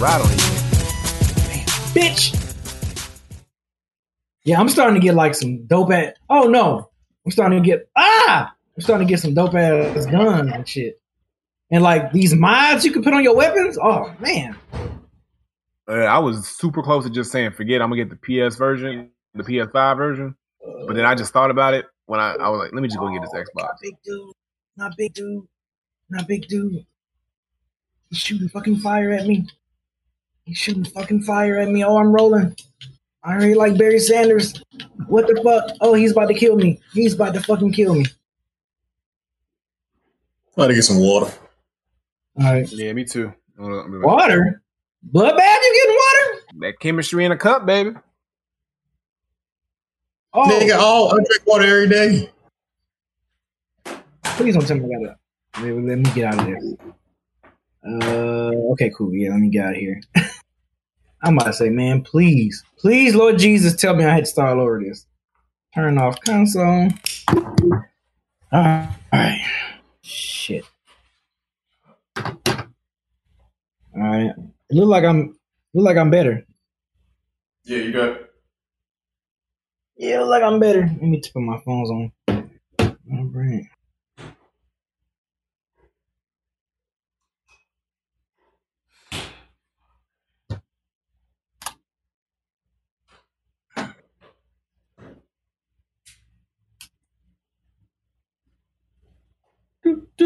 Colorado even. bitch. Yeah, I'm starting to get like some dope ass. Oh no, I'm starting to get ah. I'm starting to get some dope ass guns and shit. And like these mods you can put on your weapons. Oh man, Uh, I was super close to just saying, forget, I'm gonna get the PS version, the PS5 version. But then I just thought about it when I, I was like, let me just go get this Xbox. Not big dude. Not big dude. Not big dude. He's shooting fucking fire at me. He's shooting fucking fire at me. Oh, I'm rolling. I already like Barry Sanders. What the fuck? Oh, he's about to kill me. He's about to fucking kill me. Try to get some water. All right. Yeah, me too. Uh, Water? Bloodbath, you getting water? That chemistry in a cup, baby. Oh, Nigga, all I drink water every day. please don't tell me I got that. Let, let me get out of there. Uh, okay, cool. Yeah, let me get out of here. I'm about to say, man, please, please, Lord Jesus, tell me I had to start all over this. Turn off console. All right. Shit. All right. It look like I'm look like I'm better. Yeah, you got. Yeah, it look like I'm better. Let me put my phones on. All right.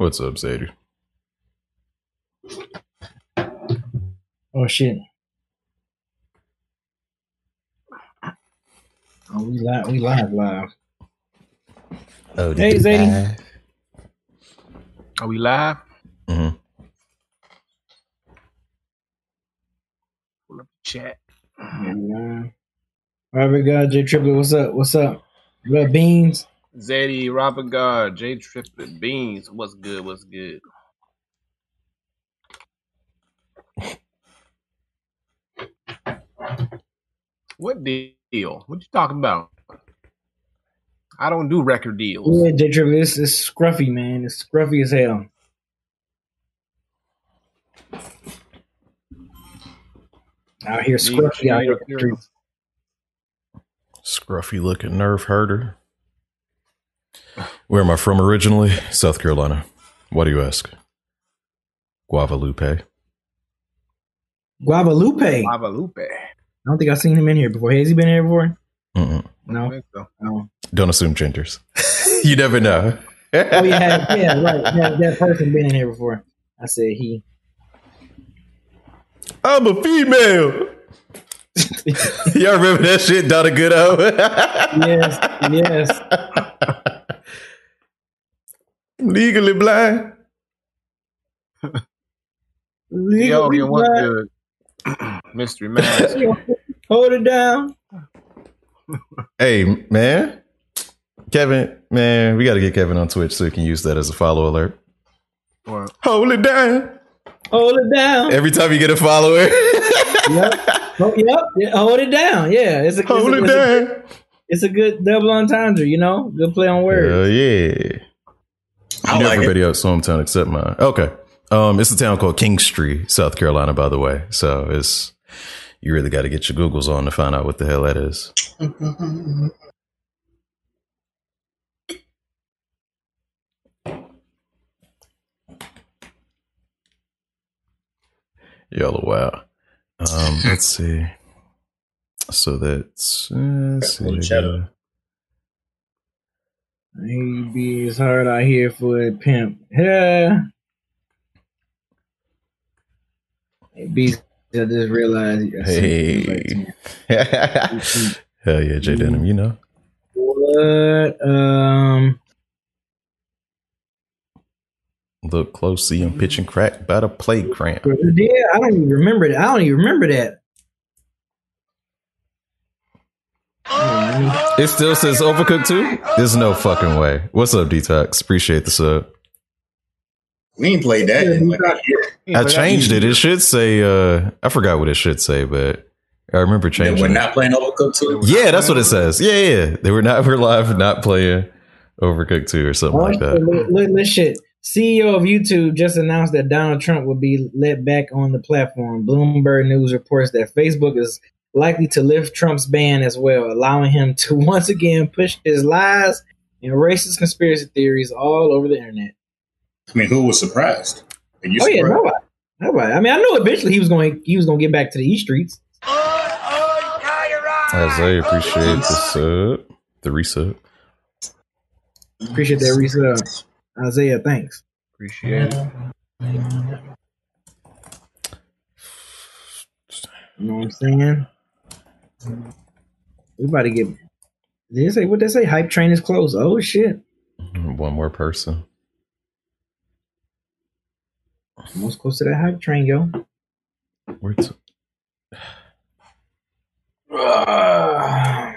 What's up, Sadie? Oh shit. Oh, we live. We live live. Oh, Hey, Zadie. Are we live? Mm-hmm. Pull up the chat. Yeah. All right, we got J Triple. What's up? What's up? What up, beans? Zadie, Robert God, J Triplet, Beans. What's good? What's good? What deal? What you talking about? I don't do record deals. Yeah, J Triplet. It's, it's scruffy, man. It's scruffy as hell. Out here, scruffy out here. in the streets. Scruffy looking nerf herder. Where am I from originally? South Carolina. Why do you ask? Guadalupe. Guadalupe. I don't think I've seen him in here before. Has he been here before? Mm-mm. No. so. No. Don't assume genders. you never know. Oh yeah, yeah, right. That, that person been in here before. I said he. I'm a female. Y'all remember that shit, Donna Goodo? Yes, yes. Legally blind. Yo, Legally you what's blind. good? Mystery Mask. Hold it down. Hey, man. Kevin, man, we got to get Kevin on Twitch so he can use that as a follow alert. Or- Hold it down. Hold it down. Every time you get a follower, yep. Oh, yep. Yeah, hold it down. Yeah, it's a, it's, hold a, it it's, a, down. it's a good double entendre. You know, good play on words. Hell yeah. I know like it. everybody else hometown except mine. Okay. Um, it's a town called Kingstree, South Carolina, by the way. So it's you really got to get your Googles on to find out what the hell that is. Y'all are wild. Um, let's see. So that's uh, let's see. Cheddar. Maybe it's hard out here for a pimp. Yeah. Maybe I just realized. Hey. Hell yeah, Jay Denham, you know. What? Um. Look close, see him pitching crack by the plate cramp. Yeah, I don't even remember that. I don't even remember that. It still says overcooked too? There's no fucking way. What's up, Detox? Appreciate the sub. We ain't played that in like. I changed it. It should say uh I forgot what it should say, but I remember Then changing we're it. not playing Overcooked 2. Yeah, that's what it says. Yeah, yeah. They were not we're live not playing Overcooked 2 or something like that. Look, look, look, shit. CEO of YouTube just announced that Donald Trump will be let back on the platform. Bloomberg News reports that Facebook is likely to lift Trump's ban as well, allowing him to once again push his lies and racist conspiracy theories all over the internet. I mean, who was surprised? Are you Oh yeah, nobody. Nobody. I mean, I know eventually he was going. He was going to get back to the E streets. Isaiah, appreciate the sub. The resub. Appreciate that reset, Isaiah. Thanks. Appreciate it. You know what I'm saying? We about to get. Did they say what they say? Hype train is closed. Oh shit! One more person. Almost close to that hype train, yo. Where to?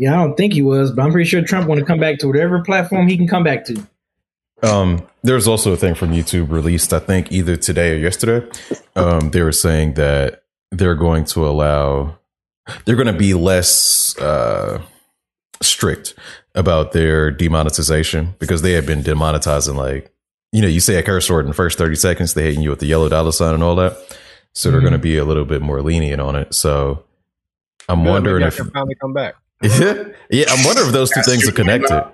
Yeah, I don't think he was, but I'm pretty sure Trump want to come back to whatever platform he can come back to. Um, there's also a thing from YouTube released, I think, either today or yesterday. Um, they were saying that they're going to allow, they're going to be less uh, strict about their demonetization because they have been demonetizing, like, you know, you say a curse word in the first 30 seconds, they're hitting you with the yellow dollar sign and all that. So they're Mhm. going to be a little bit more lenient on it. So I'm Good, wondering maybe I if, can finally come back. yeah, I'm wondering if those two things are connected.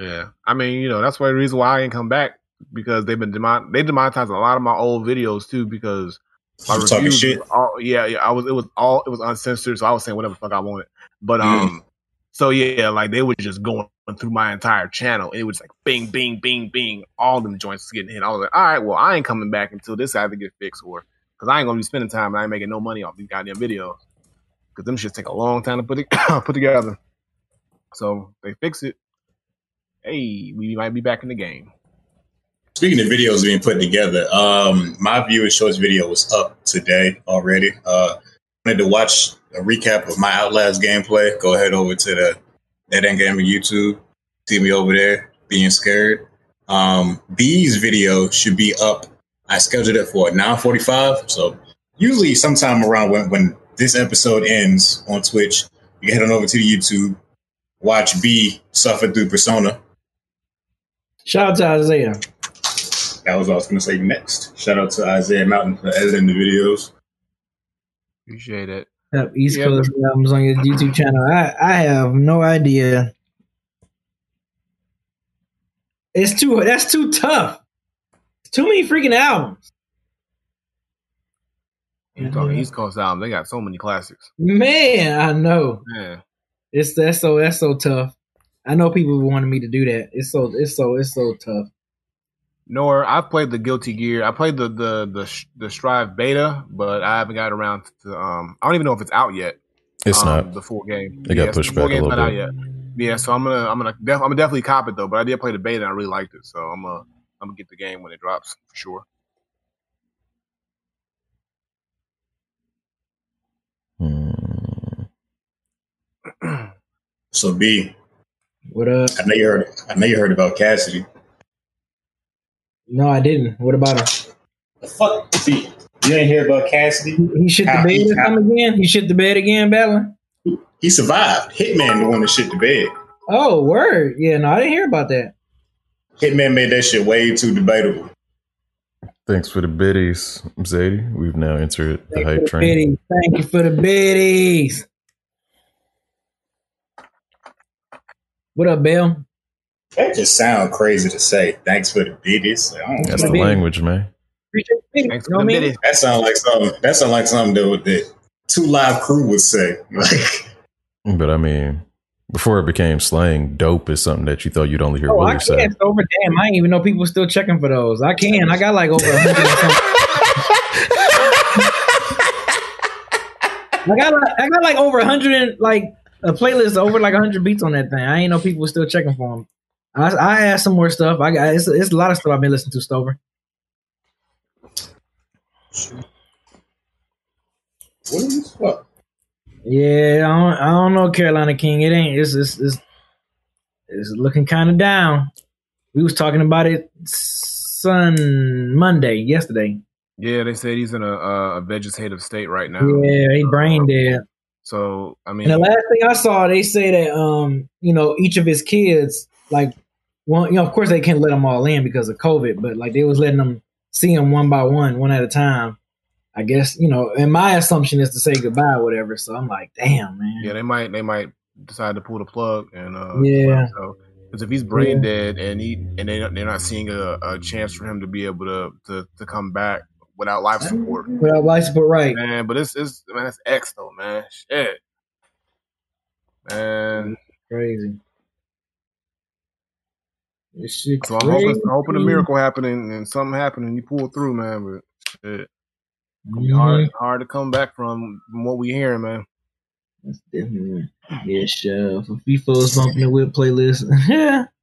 Yeah, I mean, you know, that's why the reason why I ain't come back because they've been demon- they demonetized a lot of my old videos too because my You talking reviews shit? all yeah yeah I was it was all it was uncensored so I was saying whatever the fuck I wanted. But um so yeah like they were just going through my entire channel. And it was like bing bing bing bing. All them joints getting hit. I was like all right well I ain't coming back until this either get fixed or because I ain't gonna be spending time and I ain't making no money off these goddamn videos because them shit take a long time to put it put together. So they fix it hey we might be back in the game. Speaking of videos being put together, um, my viewer shorts video was up today already. Uh, wanted to watch a recap of my Outlast gameplay. Go ahead over to the Dead End Gaming YouTube. See me over there being scared. Um, B's video should be up. I scheduled it for 9:45. So usually sometime around when when this episode ends on Twitch, you can head on over to the YouTube, watch B suffer through Persona. Shout out to Isaiah. That was what I was going to say next. Shout out to Isaiah Mountain for editing the videos. Appreciate it. Yep, East Yeah, Coast albums on your YouTube channel. I I have no idea. It's too. That's too tough. Too many freaking albums. You talking East Coast album? They got so many classics. Man, I know. Man, It's that's so that's so tough. I know people wanted me to do that. It's so it's so it's so tough. nor I've played the Guilty Gear. I played the the the the Strive beta, but I haven't got around to. Um, I don't even know if it's out yet. It's um, not. the full game. It got pushed the full back a little not bit. out yet. Yeah, so I'm gonna I'm gonna def- I'm gonna definitely cop it though. But I did play the beta and I really liked it, so I'm gonna I'm gonna get the game when it drops for sure. Hmm. So B, What up? I know you heard. I know you heard about Cassidy. No, I didn't. What about him? The fuck, B. You ain't hear about Cassidy? He shit the bed or how- again? He shit the bed again, battling? He survived. Hitman the one that shit the bed. Oh, word. Yeah, no, I didn't hear about that. Hitman made that shit way too debatable. Thanks for the biddies, Zadie. We've now entered the Thank hype train. biddies. Thank you for the biddies. What up, Bill? That just sound crazy to say. Thanks for the biddies. That's the language, man. Appreciate the. Thanks You know for the I. That sound like something. That sound like something that, that 2 Live Crew would say. Like But I mean, Before it became slang, dope is something that you thought you'd only hear Oh, I Willie say. can. Over damn, I didn't even know people still checking for those. I can. I got like over a hundred. and something. I got like, I got like over a hundred and like a playlist over like a hundred beats on that thing. I ain't know people were still checking for them. I I asked some more stuff. I got it's, it's a lot of stuff I've been listening to. Stover. What is this fuck? Yeah, I don't, I don't know Carolina King. It ain't. It's it's it's, it's looking kind of down. We was talking about it Sun Monday yesterday. Yeah, they said he's in a, a, a vegetative state right now. Yeah, he brain uh, dead. So I mean, And the last thing I saw, they say that um, you know, each of his kids, like, well, you know, of course they can't let them all in because of COVID, but like they was letting them see them one by one, one at a time. I guess you know, and my assumption is to say goodbye, or whatever. So I'm like, damn, man. yeah, they might they might decide to pull the plug and uh, Yeah. Because if he's brain dead and he and they they're not seeing a, a chance for him to be able to, to to come back without life support, Well, life support, right? man. But it's it's man, it's X though, man. Shit, man. Crazy. This shit So I'm hoping. I'm hoping a miracle happening and something happened and you pull through, man. But shit, Mhm. hard hard to come back from, from what we hearing, man. That's definitely yeah, sure. For FIFO's bumping the whip playlist. yeah.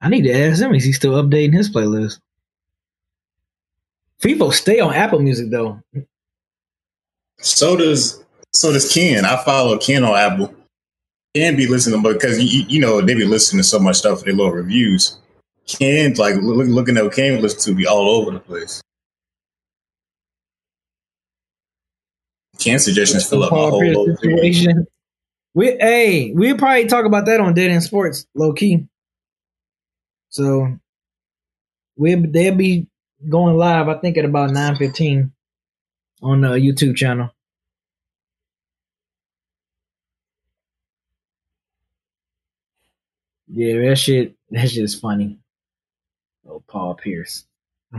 I need to ask him, is he still updating his playlist? FIFO stay on Apple Music though. So does so does Ken. I follow Ken on Apple. Ken be listening because you, you know they be listening to so much stuff for their little reviews. Ken like look, looking at what Ken listen to be all over the place. Ken suggestions fill up my whole situation. We hey, we'll probably talk about that on Dead End Sports, low key. So we'll they'll be going live, I think at about nine fifteen on the YouTube channel. Yeah, that shit that shit is funny. Oh, Paul Pierce.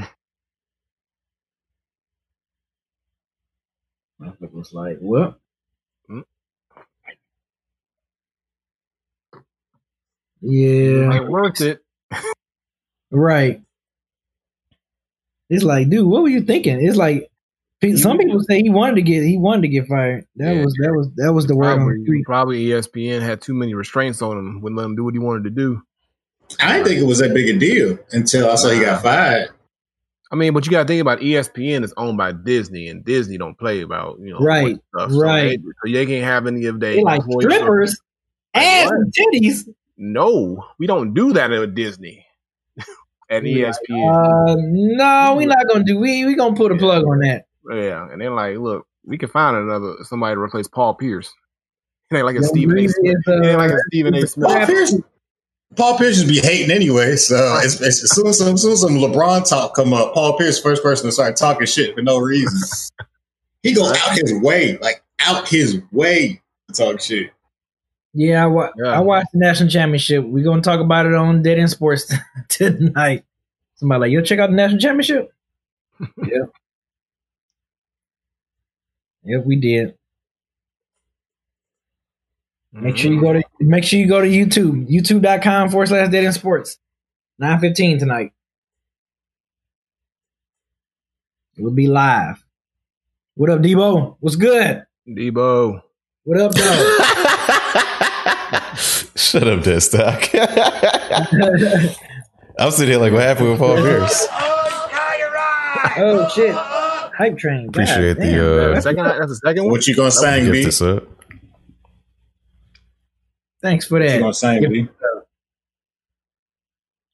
Motherfucker was like, well, mm. yeah, Like worth it. right. It's like, dude, what were you thinking? It's like some people say he wanted to get he wanted to get fired. That Yeah. was that was that was the word on Probably, street. probably ESPN had too many restraints on him, wouldn't let him do what he wanted to do. I didn't think it was that big a deal until I saw he got fired. I mean, but you got to think about ESPN is owned by Disney, and Disney don't play about you know Right, stuff. right. So they, so they can't have any of their They like strippers, ass and titties. No, we don't do that at Disney. At E ESPN, Uh, no, we're not gonna do. We we gonna put a plug on that. yeah, and they're like, look, we can find another somebody to replace Paul Pierce. It ain't like a No, Stephen A. Smith. it's, uh, It ain't like a Stephen A. Paul Pierce, Paul Pierce just be hating anyway. So it's, it's, as, soon as, as soon as some LeBron talk come up, Paul Pierce first person to start talking shit for no reason. he goes out his way, like out his way to talk shit. Yeah, I, wa- Yeah. I watched the national championship. We're gonna talk about it on Dead End Sports tonight. Somebody like, yo, check out the national championship. yep. Yep, we did. Make sure you go to mm-hmm. make sure you go to YouTube. YouTube.com forward slash Dead End Sports. 915 tonight. It will be live. What up, Debo? What's good? Debo. What up? Shut up, dead stock. I'm sitting here like, what happened with Paul Pierce? oh shit. Hype train. God Appreciate damn, the, bro. uh, second, that's the second one. What you gonna sing, Gift B? this up. Thanks for What you that. gonna sing, B?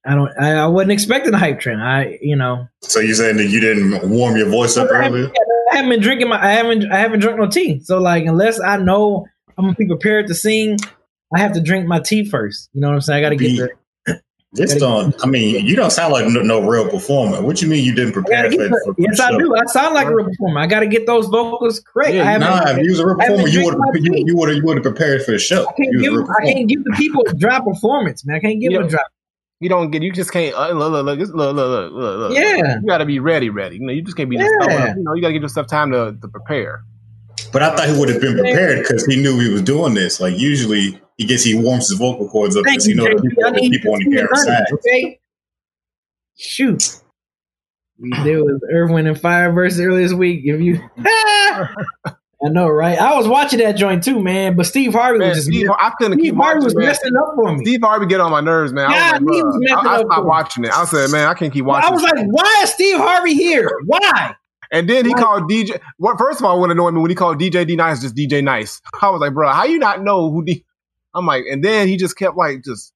I don't. I, I wasn't expecting a hype train. I, you know, So you saying that you didn't warm your voice up I haven't, earlier? I haven't been drinking my. I haven't. I haven't drunk no tea. So like, unless I know I'm gonna be prepared to sing, I have to drink my tea first. You know what I'm saying? I got to get the. This don't. I mean, you don't sound like no, no real performer. What you mean you didn't prepare gotta for, get for yes, I show? do. I sound like a real performer. I got to get those vocals correct. Yeah, I. Nah, if you was a real performer, you would have you, you would have you would have prepared for the show. I can't You was a give. I can't give the people a dry performance, man. I can't give Yeah. them a dry. You don't get. You just can't. Uh, look, look, look, just look, look, look, look, look. Yeah. You got to be ready, ready. You know, you just can't be Yeah. throwing up. You know, you got to give yourself time to, to prepare. But I thought he would have been prepared because he knew he was doing this. Like usually, he gets he warms his vocal cords up because he knows you, the people, I need people on the you camera to side. Okay. Shoot. There was Earth, Wind, and Fire versus earlier this week. If you, I know, right? I was watching that joint too, man. But Steve Harvey Man, was just Steve, I couldn't Steve keep Harvey watching. was man. messing up for me. Steve Harvey get on my nerves, man. I Yeah, was like, he was messing I, I up stopped for me. watching it. I said, man, I can't keep watching. I was like, why is Steve Harvey here? Why? And then he called DJ. Well, first of all, what annoyed me when he called DJ D Nice just DJ Nice. I was like, bro, how you not know who D? I'm like, and then he just kept like just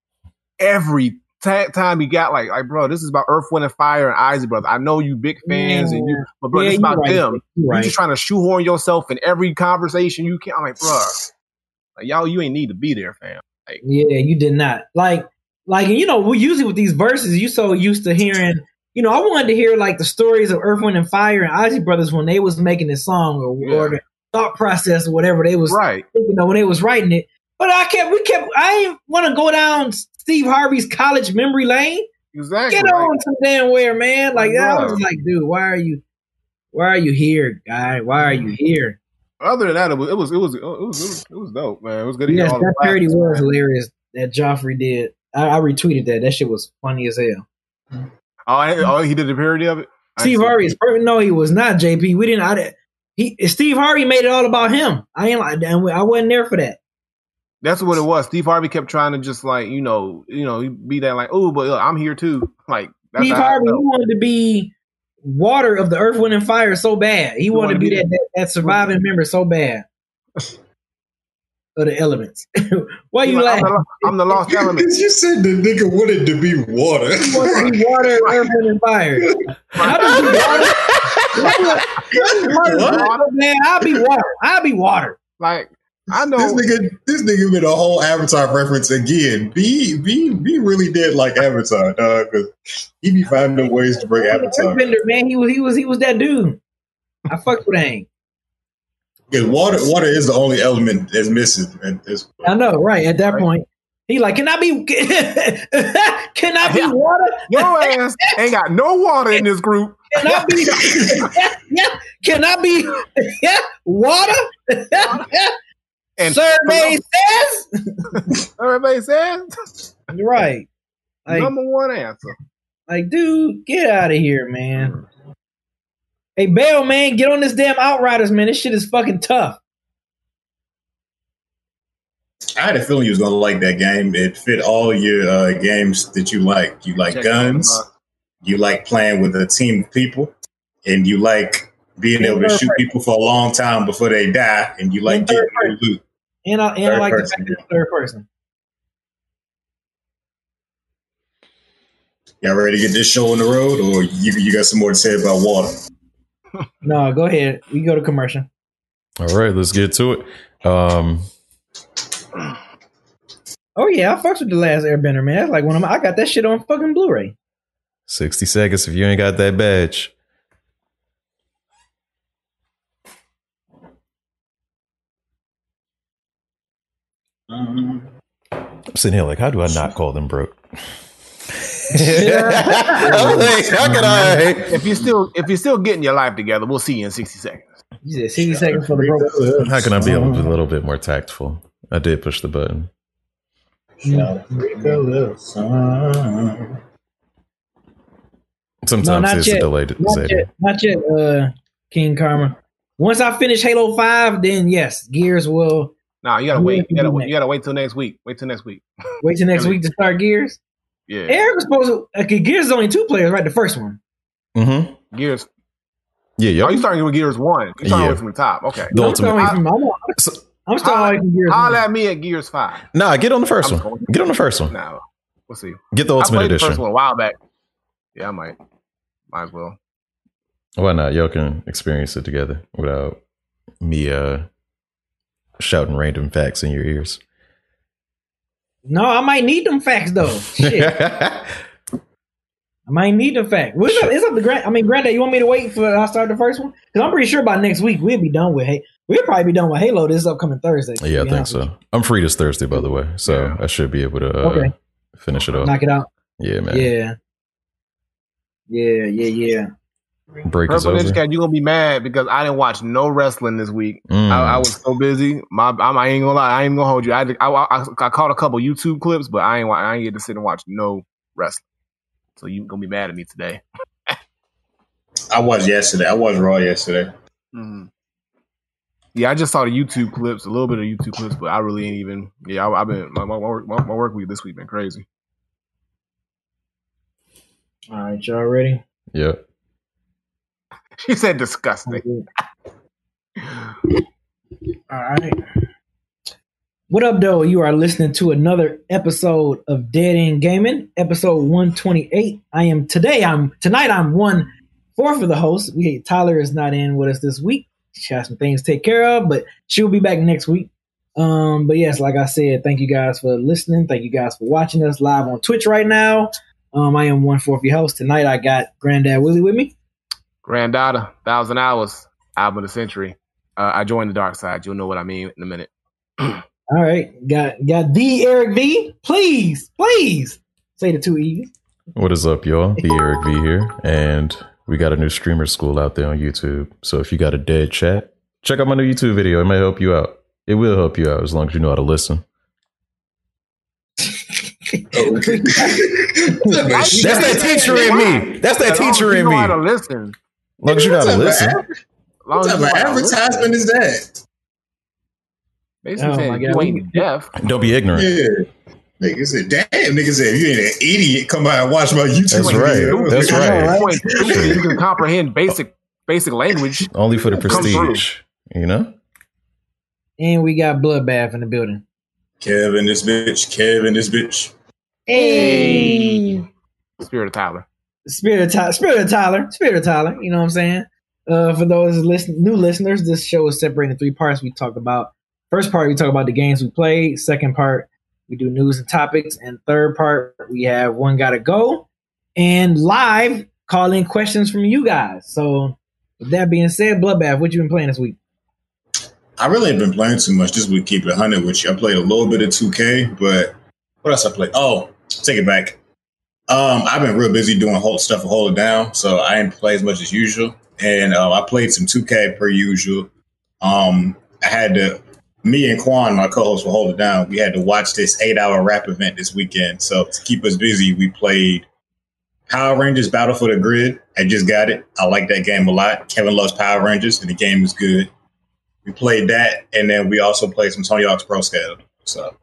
every ta- time he got like, like, bro, this is about Earth, Wind, and Fire and Isley Brothers. I know you big fans, and you, but bro, Yeah, this is about right. them. You're, right. just trying to shoehorn yourself in every conversation you can. I'm like, bro, like y'all, you ain't need to be there, fam. Like, Yeah, you did not. Like, like you know, we usually with these verses, you so used to hearing. You know, I wanted to hear like the stories of Earth, Wind, and Fire and Isley Brothers when they was making this song or, or the thought process or whatever they was Right. thinking of when they was writing it. But I kept, we kept, I didn't want to go down Steve Harvey's college memory lane. Exactly. Get on some damn where, man. Like that Bruh. was like, dude, why are you, why are you here, guy? Why are you here? other than that, it was it was it was it was, it was, it was dope, man. It was good. to hear Yes, that parody was hilarious that Joffrey did. I, I retweeted that. That shit was funny as hell. Oh, oh, he did the parody of it. Steve. Harvey is perfect. No, he was not. JP, we didn't. I, he Steve Harvey made it all about him. I ain't like, and I wasn't there for that. That's what it was. Steve Harvey kept trying to just like you know you know be that like oh but look, I'm here too. Like that's Steve Harvey, he wanted to be water of the earth, wind, and fire so bad. He, wanted to be that, that that surviving member so bad of the elements. Why He you like, I'm, laughing? the, I'm the lost element. You said the nigga wanted to be water. He wanted to be water, earth, and fire. I'll just be water. Man, I'll be water. I'll be water. Like I know This nigga, this nigga made a whole Avatar reference again. B, B, B really did like Avatar, dog. Because he be finding ways to bring Avatar. Earthbender, man, he was he was he was that dude. I fucked with Aang. Because water, water is the only element that's missing at this point. I know, right? At that Right. point, he like, can I be? can I be Yeah. water? your ass ain't got no water in this group. Can I be? yeah, yeah. Can I be? Yeah, water. And Survey says. everybody says Right. Like, number one answer. like, dude, get out of here, man. Mm. Hey, Bale, man, get on this damn Outriders, man. This shit is fucking tough. I had a feeling you was gonna like that game. It fit all your uh, games that you like. You like Check guns. You like playing with a team of people, and you like being Yeah, able to shoot person. people for a long time before they die, and you like Yeah, getting new loot. And I, and I Third like the fact third person. Y'all ready to get this show on the road, or you you got some more to say about water? No, go ahead. We go to commercial. All right, let's get to it. Um, Oh yeah, I fucks with the last Airbender, man. That's like one of my. I got that shit on fucking Blu-ray. 60 seconds if you ain't got that badge. I'm sitting here like, how do I not call them broke? I'm like, how can I? If you're still if you're still getting your life together, we'll see you in sixty seconds. You said sixty seconds for the broke. How can I be a little, a little bit more tactful? I did push the button. Sometimes not it's yet. a delayed Not Zeta. yet, not yet, uh, King Karma. Once I finish Halo Five, then yes, Gears will Nah, you gotta wait. You gotta wait. You gotta wait till next week. Wait till next week. wait till next week to start Gears. Yeah. Eric was supposed to. Okay, Gears is only two players, right? The first one. Mm-hmm. Gears. Yeah, Oh, yep. you starting with Gears one. You starting Yeah. from the top. Okay. The I'm ultimate. starting I- from, I'm, So- I'm starting away from Gears. Holla one. at me at Gears five. Nah, get on the 1st I'm one. going. Get on the first one. Now we'll see. Get the I ultimate played the edition. first one a while back. Yeah, I might. Might as well. Why not? Y'all can experience it together without me uh shouting random facts in your ears. No, I might need them facts though. Shit, I might need the facts. Well, it's, up, it's up to Grant. I mean, Granddad, you want me to wait for I start the first one? Because I'm pretty sure by next week we'll be done with. Hey, we'll probably be done with Halo this upcoming Thursday. yeah, I think so. I'm free this Thursday, by the way, so Yeah. I should be able to uh, Okay. finish it off. Knock it out. Yeah, man. Yeah. Yeah, yeah, yeah. Break is Purple Ninja over. Cat, you gonna be mad because I didn't watch no wrestling this week. Mm. I, I was so busy. My, I'm, I ain't gonna lie. I ain't gonna hold you. I, I, I, I caught a couple YouTube clips, but I ain't, I ain't get to sit and watch no wrestling. So you gonna be mad at me today. I was yesterday. I was Raw yesterday. Mhm. Yeah, I just saw the YouTube clips, a little bit of YouTube clips, but I really ain't even. Yeah, I, I've been my, my work my, my work week this week been crazy. All right, y'all ready? Yeah. She said disgusting. All right. What up, though? You are listening to another episode of Dead End Gaming, episode 128. I am today, I'm tonight, I'm one fourth of the host. We Tyler is not in with us this week. She has some things to take care of, but she'll be back next week. Um, but yes, like I said, thank you guys for listening. Thank you guys for watching us live on Twitch right now. Um, I am one fourth your host. Tonight I got Granddad Willie with me. Granddaughter, thousand hours, album of the century. Uh, I joined the dark side. You'll know what I mean in a minute. All right, got got the Eric V. Please, please say the two E's. What is up, y'all? The Eric V here, and we got a new streamer school out there on YouTube. So if you got a dead chat, check out my new YouTube video. It may help you out. It will help you out as long as you know how to listen. Oh, That's that teacher in me. That's that As long as teacher you in know me. how to As long as you know how to listen. As long What type of know how to listen. advertisement is that? Basically Oh saying you ain't deaf. Don't be ignorant. Yeah. Nigga said, damn, nigga said, if you ain't an idiot, come by and watch my YouTube That's video. right. That's You right. You can comprehend basic basic language. Only for the prestige. You know? And we got Bloodbath in the building. Kevin, this bitch. Kevin, this bitch. Hey, Spirit of Tyler. Spirit of Tyler, Spirit of Tyler, Spirit of Tyler. You know what I'm saying? Uh, for those listen, new listeners, this show is separated into three parts. We talk about first part, we talk about the games we played. Second part, we do news and topics, and third part, we have one gotta go and live call in questions from you guys. So, with that being said, Bloodbath, what you been playing this week? I really ain't been playing too much. this week. keep it 100 with you. I played a little bit of 2K, but what else I played? Oh, take it back. Um, I've been real busy doing whole stuff for Hold It Down, so I didn't play as much as usual. And uh, I played some 2K per usual. Um, I had to, me and Quan, my co-host for Hold It Down, we had to watch this eight-hour rap event this weekend. So to keep us busy, we played Power Rangers Battle for the Grid. I just got it. I like that game a lot. Kevin loves Power Rangers, and the game is good. We played that, and then we also played some Tony Hawk's Pro Skater. So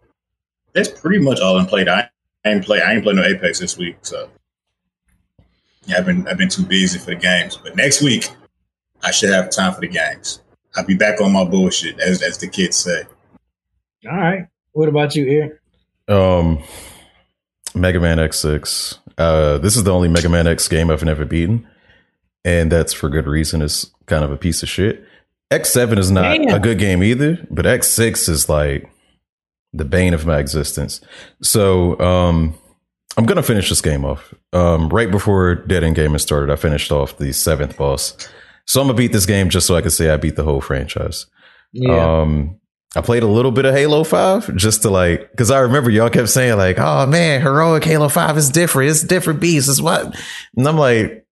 that's pretty much all I played. I ain't play. I ain't play no Apex this week. So yeah, I've been I've been too busy for the games. But next week, I should have time for the games. I'll be back on my bullshit, as as the kids say. All right. What about you, Eric? Um, Mega Man X6. Uh, this is the only Mega Man X game I've never beaten, and that's for good reason. It's kind of a piece of shit. X7 is not Damn. a good game either, but X6 is like the bane of my existence. So, um, I'm gonna finish this game off. Um, right before Dead End Gaming started, I finished off the seventh boss. So I'm gonna beat this game just so I can say I beat the whole franchise. Yeah. Um, I played a little bit of Halo 5 just to like, because I remember y'all kept saying, like, oh man, heroic Halo 5 is different. It's different beast. It's what? And I'm like,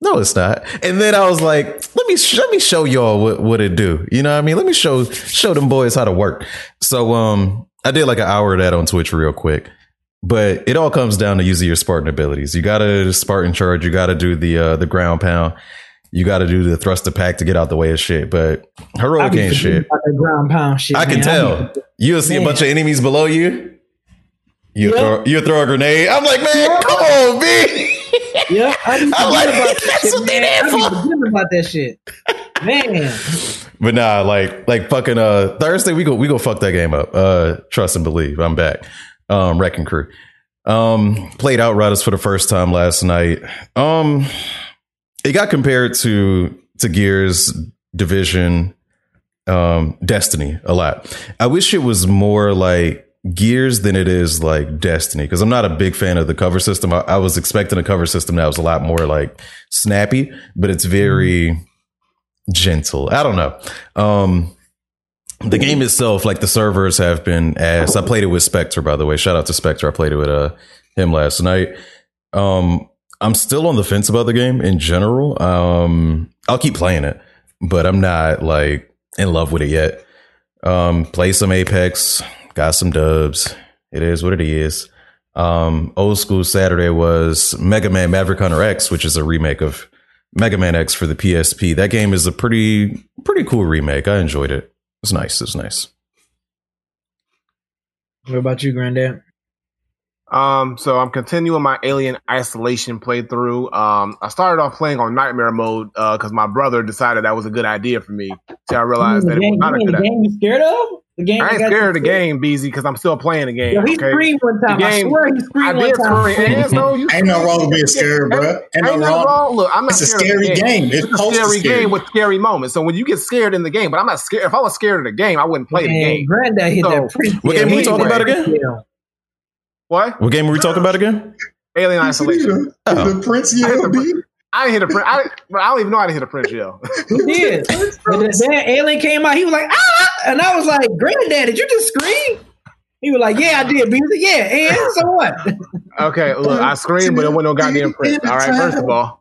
no, it's not. And then I was like, let me let me show y'all what, what it do. You know what I mean? Let me show show them boys how to work. So um I did like an hour of that on Twitch real quick. But it all comes down to using your Spartan abilities. You gotta Spartan charge, you gotta do the uh the ground pound, you gotta do the thrust thruster pack to get out the way of shit. But heroic ain't shit. ground pound shit. I can man. tell. be- You'll see a bunch of enemies below you. You Yeah. throw you throw a grenade. I'm like, man, come on, B. Yeah, I'm like, about that's shit, what they man. be for. about that shit. Man. But nah, like like fucking uh Thursday we go we go fuck that game up. Uh trust and believe. I'm back. Um Wrecking Crew. Um played Outriders for the first time last night. Um it got compared to to Gears Division um Destiny a lot. I wish it was more like Gears than it is like Destiny because I'm not a big fan of the cover system. I, I was expecting a cover system that was a lot more like snappy, but it's very gentle. I don't know. Um, the game itself, like the servers have been ass. I played it with Spectre, by the way. Shout out to Spectre. I played it with uh, him last night. Um, I'm still on the fence about the game in general. Um, I'll keep playing it, but I'm not like in love with it yet. Um, play some Apex, got some dubs. It is what it is. Um, old school Saturday was Mega Man Maverick Hunter X, which is a remake of Mega Man X for the PSP. That game is a pretty pretty cool remake. I enjoyed it. It's nice. It's nice. What about you, Granddad? Um, so I'm continuing my Alien Isolation playthrough. Um, I started off playing on Nightmare mode because my brother decided that was a good idea for me. So I realized that it was not a the good idea. game you scared of? The game I ain't scared of the game, BZ, because I'm still playing the game. Yo, he okay? screamed one time. The I swear he I screamed one time. scream. And you Ain't no wrong with being scared, bro. Ain't, Ain't no wrong. wrong. Look, I'm not It's a scared of scary the game. It's It's a supposed to scary game with scary moments. So when you get scared in the game, but I'm not scared. If I was scared of the game, I wouldn't play the game. Granddad hit So, that Prince. what yeah, game we talking about that again? Prince What? What game are we talking about again? Alien Isolation. The, Oh. the Prince I hit the yell, B? I didn't hit a print. I, I don't even know how to hit a Prince yell. He did. The damn alien came out, he was like, ah! And I was like, Granddad, did you just scream? He was like, Yeah, I did. But like, Yeah, and so what? Okay, look, I screamed, but it wasn't no goddamn Prince. All right, first of all,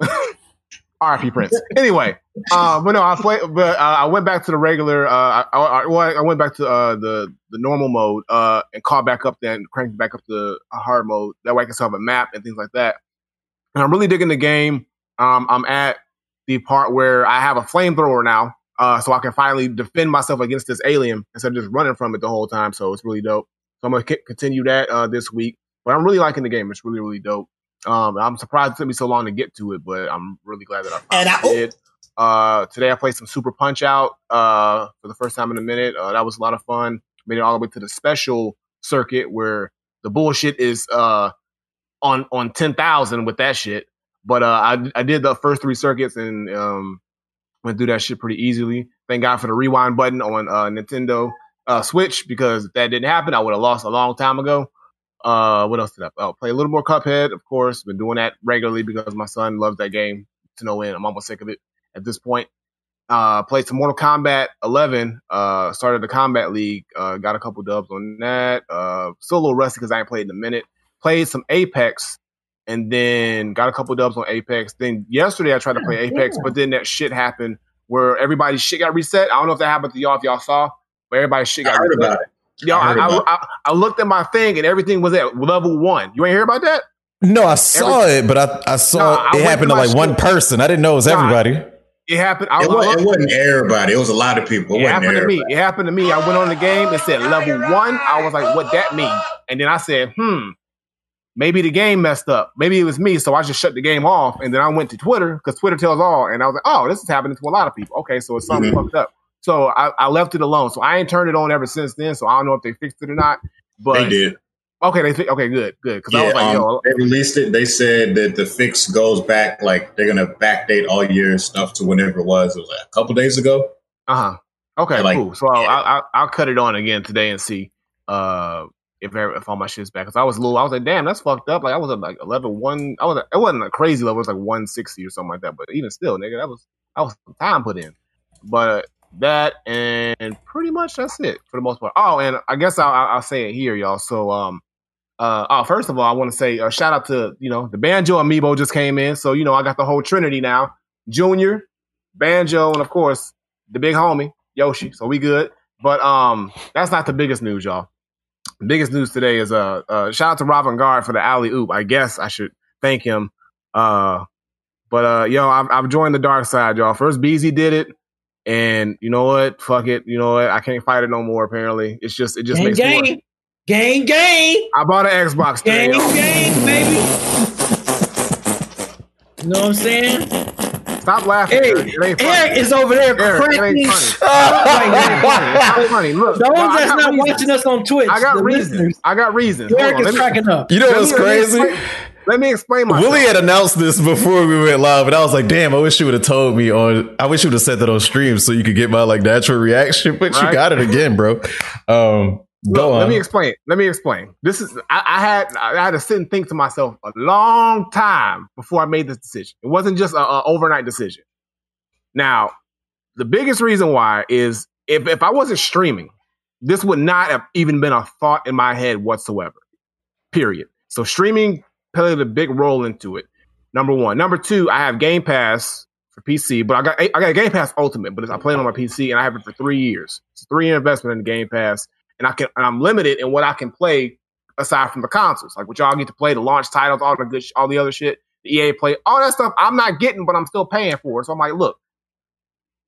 RP Prince. Anyway, uh, but no, I played, but uh, I went back to the regular. Uh, I, I, well, I went back to uh, the the normal mode uh, and called back up then cranked back up to a hard mode. That way, I can still have a map and things like that. And I'm really digging the game. Um, I'm at the part where I have a flamethrower now, uh, so I can finally defend myself against this alien instead of just running from it the whole time. So it's really dope. So I'm gonna c- continue that uh, this week. But I'm really liking the game. It's really, really dope. Um, I'm surprised it took me so long to get to it, but I'm really glad that I And I- did. Uh, today I played some Super Punch Out uh, for the first time in a minute. Uh, that was a lot of fun. Made it all the way to the special circuit where the bullshit is uh, on on ten thousand with that shit. But uh, I I did the first three circuits and um, went through that shit pretty easily. Thank God for the rewind button on uh, Nintendo uh, Switch because if that didn't happen, I would have lost a long time ago. Uh, what else did I oh, play? A little more Cuphead, of course. Been doing that regularly because my son loves that game to no end. I'm almost sick of it at this point. Uh, played some Mortal Kombat 11. Uh, started the Combat League. Uh, got a couple dubs on that. Uh, still a little rusty because I ain't played in a minute. Played some Apex, and then got a couple dubs on Apex. Then yesterday I tried to play Apex, but then that shit happened where everybody's shit got reset. I don't know if that happened to y'all if y'all saw, but everybody's shit I got heard reset. about it. Yo, I I, I, I, I looked at my thing and everything was at level one. You ain't hear about that? No, I saw it, but I, I saw Nah, I it went happened to to my like one person. I didn't know it was Nah, everybody. It happened. I, It, was, it wasn't everybody. It was a lot of people. It, It happened to me. It happened to me. I went on the game. and said level one. I was like, what that mean? And then I said, hmm, maybe the game messed up. Maybe it was me. So I just shut the game off. And then I went to Twitter because Twitter tells all. And I was like, oh, this is happening to a lot of people. Okay, so it's something Mhm. fucked up. So I, I left it alone. So I ain't turned it on ever since then. So I don't know if they fixed it or not. But They did. Okay, they fi- okay, good, good. Because I Yeah, was like, um, yo, they released it. They said that the fix goes back, like they're gonna backdate all your stuff to whenever it was. It was like a couple days ago. Uh huh. Okay, Like, cool. So yeah. I'll, I'll I'll cut it on again today and see uh if if all my shit's back. Cause I was a little, I was like, damn, that's fucked up. Like I was at like level one. I was at, it wasn't a crazy level. It was like one sixty or something like that. But even still, nigga, that was that was some time put in. But that and pretty much that's it for the most part. Oh, and I guess I'll, I'll I'll say it here, y'all. So um. Uh, oh, first of all, I want to say a shout out to you know the banjo amiibo just came in, so you know I got the whole trinity now: Junior, Banjo, and of course the big homie Yoshi. So we good. But um, that's not the biggest news, y'all. The biggest news today is uh, uh shout out to Robin Guard for the alley oop. I guess I should thank him. Uh, but uh, yo, I've, I've joined the dark side, y'all. First, Beezy did it, and you know what? Fuck it. You know what? I can't fight it no more. Apparently, it's just it just Gang, makes more. Gang, gang, gang, I bought an Xbox today. gang, y'all. gang, baby. You know what I'm saying? Stop laughing. Hey, Eric. It ain't funny. Eric is over there Eric, it cracking. ain't funny. It ain't funny. It's not funny. Look, Those no, that's not reasons. watching us on Twitch, I got reasons. listeners, I got reasons. Eric on, is me- cracking up. You know what's me- let me crazy? Let me explain myself. Willie had announced this before we went live, and I was like, "Damn, I wish you would have told me on. I wish you would have said that on stream so you could get my like natural reaction." But you got it again, bro. Um, go Look, let me explain. Let me explain. This is I, I had I had to sit and think to myself a long time before I made this decision. It wasn't just a, a overnight decision. Now, the biggest reason why is if if I wasn't streaming, this would not have even been a thought in my head whatsoever. Period. So streaming played a big role into it. Number one. Number two, I have Game Pass for PC, but I got I got Game Pass Ultimate, but I play it on my PC and I have it for three years. It's a three year investment in the Game Pass, and I can and I'm limited in what I can play aside from the consoles. Like what y'all get to play, the launch titles, all the good, sh- all the other shit, the EA play, all that stuff. I'm not getting, but I'm still paying for. It. So I'm like, look,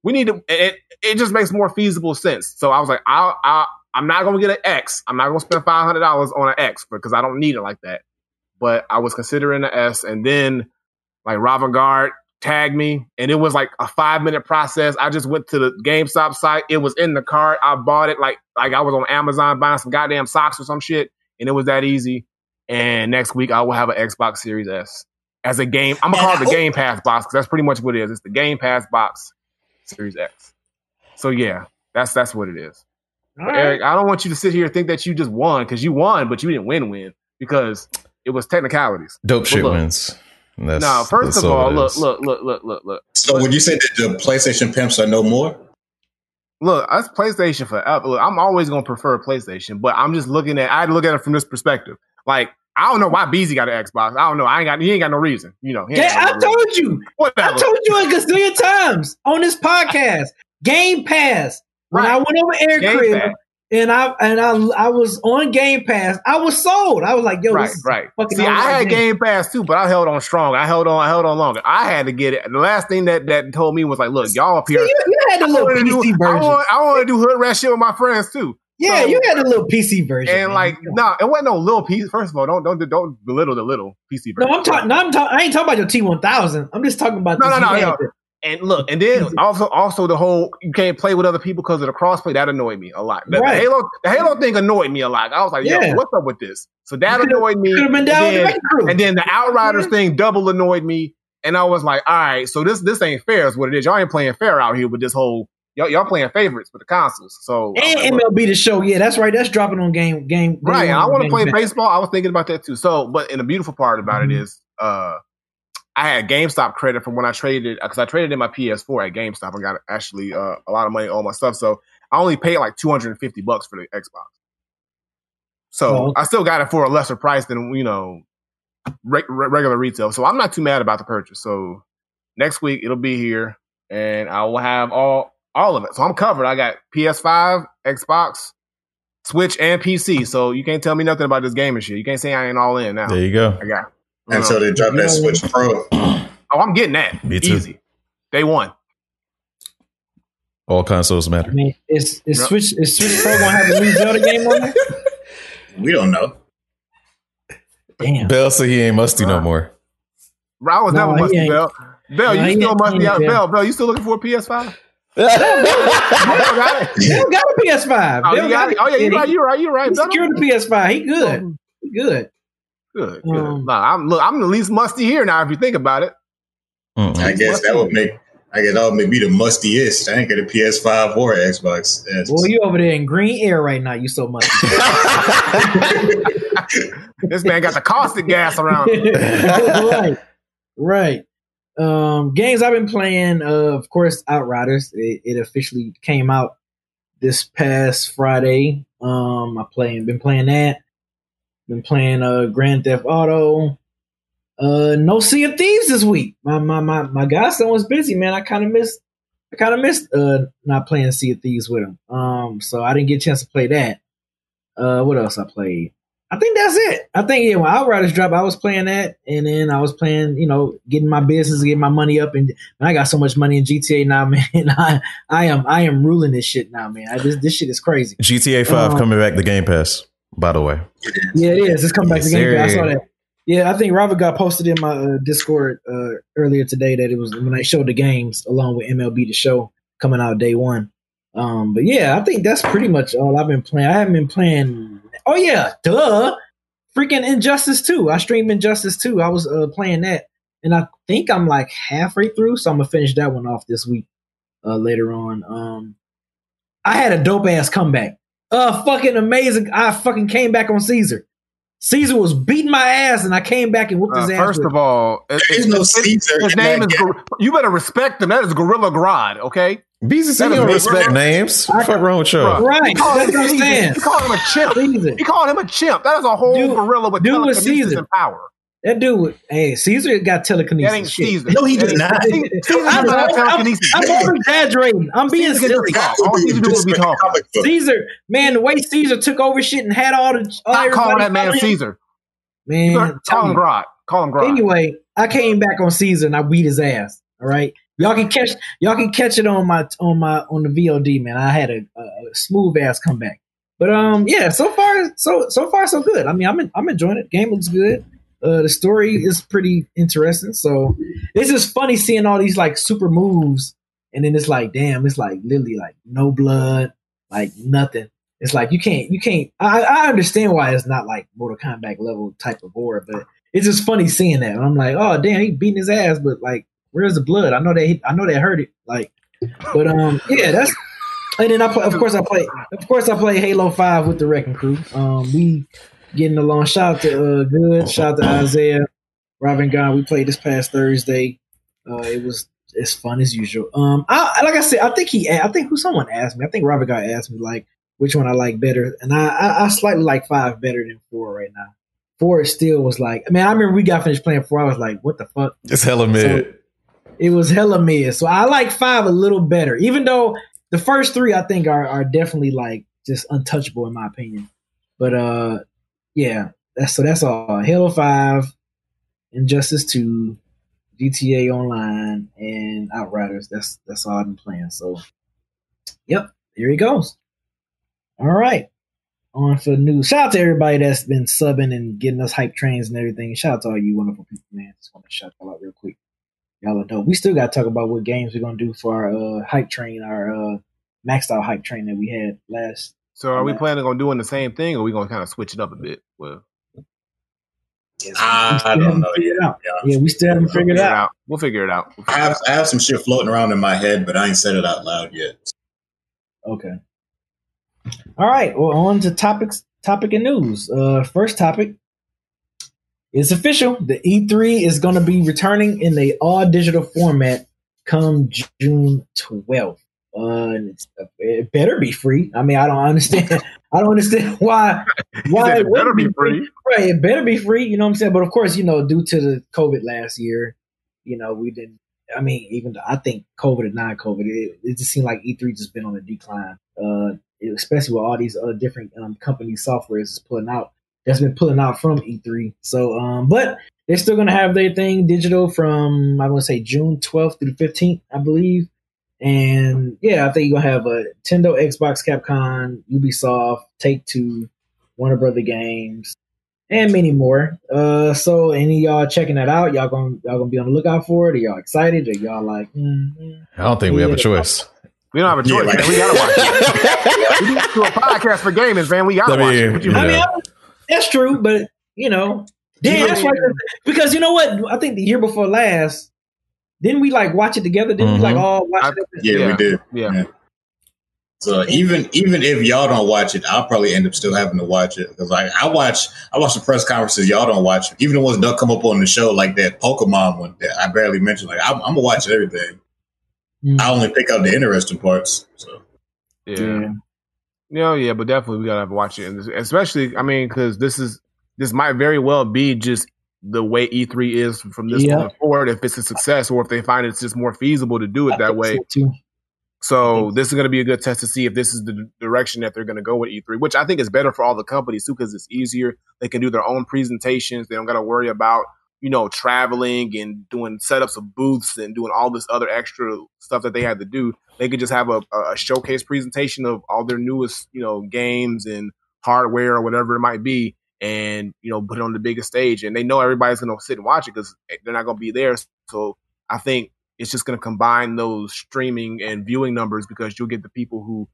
we need to. It, it just makes more feasible sense. So I was like, I I I'm not gonna get an X. I'm not gonna spend five hundred dollars on an X because I don't need it like that. But I was considering the S, and then like Ravagard tagged me, and it was like a five minute process. I just went to the GameStop site. It was in the cart. I bought it like like I was on Amazon buying some goddamn socks or some shit, and it was that easy. And next week I will have an Xbox Series S as a game. I'm gonna call it the Game Pass box because that's pretty much what it is. It's the Game Pass box Series X. So yeah, that's that's what it is. Right. Eric, I don't want you to sit here and think that you just won because you won, but you didn't win win because it was technicalities. Dope shit look. wins. That's, no, first that's of all, look, look, look, look, look, look, So would you say that the PlayStation pimps are no more? look. That's PlayStation forever. Look, I'm always gonna prefer PlayStation, but I'm just looking at. I had to look at it from this perspective. Like I don't know why Beezy got an Xbox. I don't know. I ain't got. He ain't got no reason. You know. Yeah, got I reason. told you. I told you a gazillion times on this podcast. Game Pass. When I went over Air Game Crib Pass. And I and I I was on Game Pass, I was sold. I was like, yo, right, this right. fucking See, I had game. Game Pass too, but I held on strong. I held on. I held on longer. I had to get it. The last thing that that told me was like, look, y'all up See, here. you, you had the I little do- PC I version. want, I want to do hood rat shit with my friends too. yeah, so- you had a little PC version. And man. like, no, it wasn't no little piece. First of all, don't don't don't belittle the little PC. no, version. I'm talking. No, I'm talking. I ain't talking about your T one thousand. I'm just talking about No, this no, no, no. The- And look, and then also also the whole you can't play with other people because of the crossplay that annoyed me a lot. The, the Right. Halo the Halo thing annoyed me a lot. I was like, Yeah. yo, what's up with this? So that annoyed me. Been down the and, then, and then the Outriders thing double annoyed me. And I was like, all right, so this this ain't fair is what it is. Y'all ain't playing fair out here with this whole y'all, y'all playing favorites with the consoles. So and like, MLB the show. Yeah, that's right. That's dropping on game game. Right. And I want to play baseball. I was thinking about that too. So, but and the beautiful part about Mhm. it is, uh, I had GameStop credit from when I traded because I traded in my PS4 at GameStop. I got actually uh, a lot of money on my stuff. So I only paid like 250 bucks for the Xbox. So okay. I still got it for a lesser price than you know re- re- regular retail. So I'm not too mad about the purchase. So next week it'll be here, and I will have all all of it. So I'm covered. I got PS5, Xbox, Switch, and PC. So you can't tell me nothing about this gaming shit. You can't say I ain't all in now. There you go. I got. You know. Until they drop that Switch Pro. oh, I'm getting that. Me too. Easy. Day one. All consoles I matter. mean, is is Yep. Switch is Switch Pro gonna have a new Zelda game on there? We don't know. Damn. Bell said he ain't musty no more. Bro, I was No, never musty. Bell. Bell, No, you still musty out. Bell. Bell, Bell, you still looking for a PS5? They don't got a PS5. Oh, They you don't got it. Oh, yeah, you're right. You're right. You're right. He secured the PS5. He good. He good. Good. Good. Um, nah, I'm look. I'm the least musty here now. If you think about it. Mm-mm. I guess that would make I guess that would make me the mustiest. I ain't got a PS5 or Xbox. That's- Well, you over there in green air right now. You so much. This man got the caustic gas around. him. right, right. Um, games I've been playing, uh, of course, Outriders. It, it officially came out this past Friday. Um, I playing, been playing that. Been playing uh Grand Theft Auto. Uh, no Sea of Thieves this week. My my my my godson was busy, man. I kind of missed. I kind of missed uh not playing Sea of Thieves with him. Um, so I didn't get a chance to play that. Uh, what else I played? I think that's it. I think yeah, when Outriders dropped, I was playing that, and then I was playing, you know, getting my business, getting my money up, and, and I got so much money in GTA now, man. I I am I am ruling this shit now, man. I, this this shit is crazy. GTA 5 Um, coming back to Game Pass, by the way. Yeah, it is. It's coming back Yes, to Game I saw that. Yeah, I think Robert got posted in my uh, Discord uh, earlier today that it was when I showed the games along with MLB the show coming out day one. Um, but yeah, I think that's pretty much all I've been playing. I haven't been playing. Oh yeah, duh, freaking Injustice two. I streamed Injustice two. I was uh, playing that, and I think I'm like halfway through, so I'm gonna finish that one off this week. Uh, later on, um, I had a dope ass comeback. Uh, fucking amazing. I fucking came back on Caesar. Caesar was beating my ass, and I came back and whooped Uh, his ass. first with of all, it- There is it- no it- Caesar His name that is. game. Gor- You better respect him. That is Gorilla Grodd. Okay. BZC That is don't me. respect names. I- Fuck wrong with you? Right. He called, that's what I'm him, saying. he called him a chimp. Caesar. He called him a chimp. That is a whole Dude- gorilla with dude telekinesis Caesar. and power. That dude, hey, Caesar got telekinesis. That ain't shit. Caesar. No, he That does not. Caesar does I'm, not have I'm, telekinesis. I'm over exaggerating. I'm being Caesar can silly. talk. All Caesar do is be talking. Comic. Caesar, man, the way Caesar took over shit and had all the all Stop calling that man him, Caesar. Man, Call tell him me. Call him Grodd. Anyway, I came back on Caesar and I beat his ass. All right, y'all can catch y'all can catch it on my on my on the VOD. Man, I had a, a, a smooth ass comeback. But um, yeah, so far so so far so good. I mean, I'm I'm enjoying it. Game looks good. Uh, the story is pretty interesting. So it's just funny seeing all these like super moves, and then it's like, damn, it's like literally like no blood, like nothing. It's like you can't you can't. I, I understand why it's not like Mortal Kombat level type of war, but it's just funny seeing that. And I'm like, oh damn, he beating his ass, but like, where's the blood? I know that he, I know that hurt it. Like, but um, yeah, that's. And then I play, of course, I play, of course, I play Halo Five with the Wrecking Crew. Um, we getting along. Shout out to uh, Good. Shout out to Isaiah, Robin Gone. We played this past Thursday. Uh, it was as fun as usual. Um, I like I said, I think he, I think who someone asked me. I think Robin Guy asked me like which one I like better, and I, I, I slightly like five better than four right now. Four still was like, man, I remember we got finished playing four. I was like, what the fuck? It's hella mid. It was hella mid. So I like five a little better, even though the first three I think are are definitely like just untouchable in my opinion. But uh, yeah, that's so that's all. Halo Five, Injustice Two, GTA Online, and Outriders. That's that's all I've been playing. So, yep, here he goes. All right, on for the news. Shout out to everybody that's been subbing and getting us hype trains and everything. Shout out to all you wonderful people, man. Just want to shout y'all out real quick. Y'all are dope. We still got to talk about what games we're gonna do for our uh, hype train, our uh, maxed out hype train that we had last. So are we planning on doing the same thing, or are we gonna kind of switch it up a bit? Well, I, I don't know yet. Yeah. Yeah, we still haven't we'll figured figure it out. We'll figure it out. We'll I figure it have, out. I have some shit floating around in my head, but I ain't said it out loud yet. Okay. All right. Well, on to topics. Topic and news. Uh, first topic. It's official. The E3 is going to be returning in the all digital format come June 12th. And it's, it better be free. I mean, I don't understand. I don't understand why. Why it better be free. Right, it better be free. You know what I'm saying? But of course, you know, due to the COVID last year, you know, we didn't. I mean, even though I think COVID or non-COVID, it, it just seemed like E3 just been on a decline. Uh, especially with all these other different um, companies' softwares is pulling out. That's been pulling out from E3. So, um, but they're still gonna have their thing digital from I want to say June 12th through the 15th, I believe. And yeah, I think you're gonna have a Nintendo, Xbox, Capcom, Ubisoft, Take Two, Warner Brother Games, and many more. Uh, so any of y'all checking that out? Y'all gonna y'all gonna be on the lookout for it? Are y'all excited? Are y'all like? Mm, mm. I don't think we have a choice. We don't have a Yeah, choice, like- man. We gotta watch it. We do a podcast for gamers, man. We gotta I watch it. You yeah. I mean? mean, I- that's true, but you know, damn, that's right. Because you know what? I think the year before last, didn't we like watch it together? Didn't we like Mhm. all watch I- it? Yeah, Yeah. we did. Yeah. So even even if y'all don't watch it, I'll probably end up still having to watch it because like I watch I watch the press conferences y'all don't watch, even the ones that don't come up on the show like that Pokemon one that I barely mentioned. Like I'm, I'm gonna watch everything. Mm. I only pick out the interesting parts. So Yeah. Yeah, yeah, but definitely we gotta have watch it, and especially, I mean, because this is this might very well be just the way E3 is from this Yeah. point forward. If it's a success, or if they find it's just more feasible to do it I that way. so. So this is going to be a good test to see if this is the direction that they're going to go with E3, which I think is better for all the companies too because it's easier. They can do their own presentations. They don't got to worry about you know traveling and doing setups of booths and doing all this other extra stuff that they had to do. They could just have a, a showcase presentation of all their newest you know games and hardware or whatever it might be, and you know put it on the biggest stage. And they know everybody's going to sit and watch it because they're not going to be there. So I think it's just going to combine those streaming and viewing numbers because you'll get the people who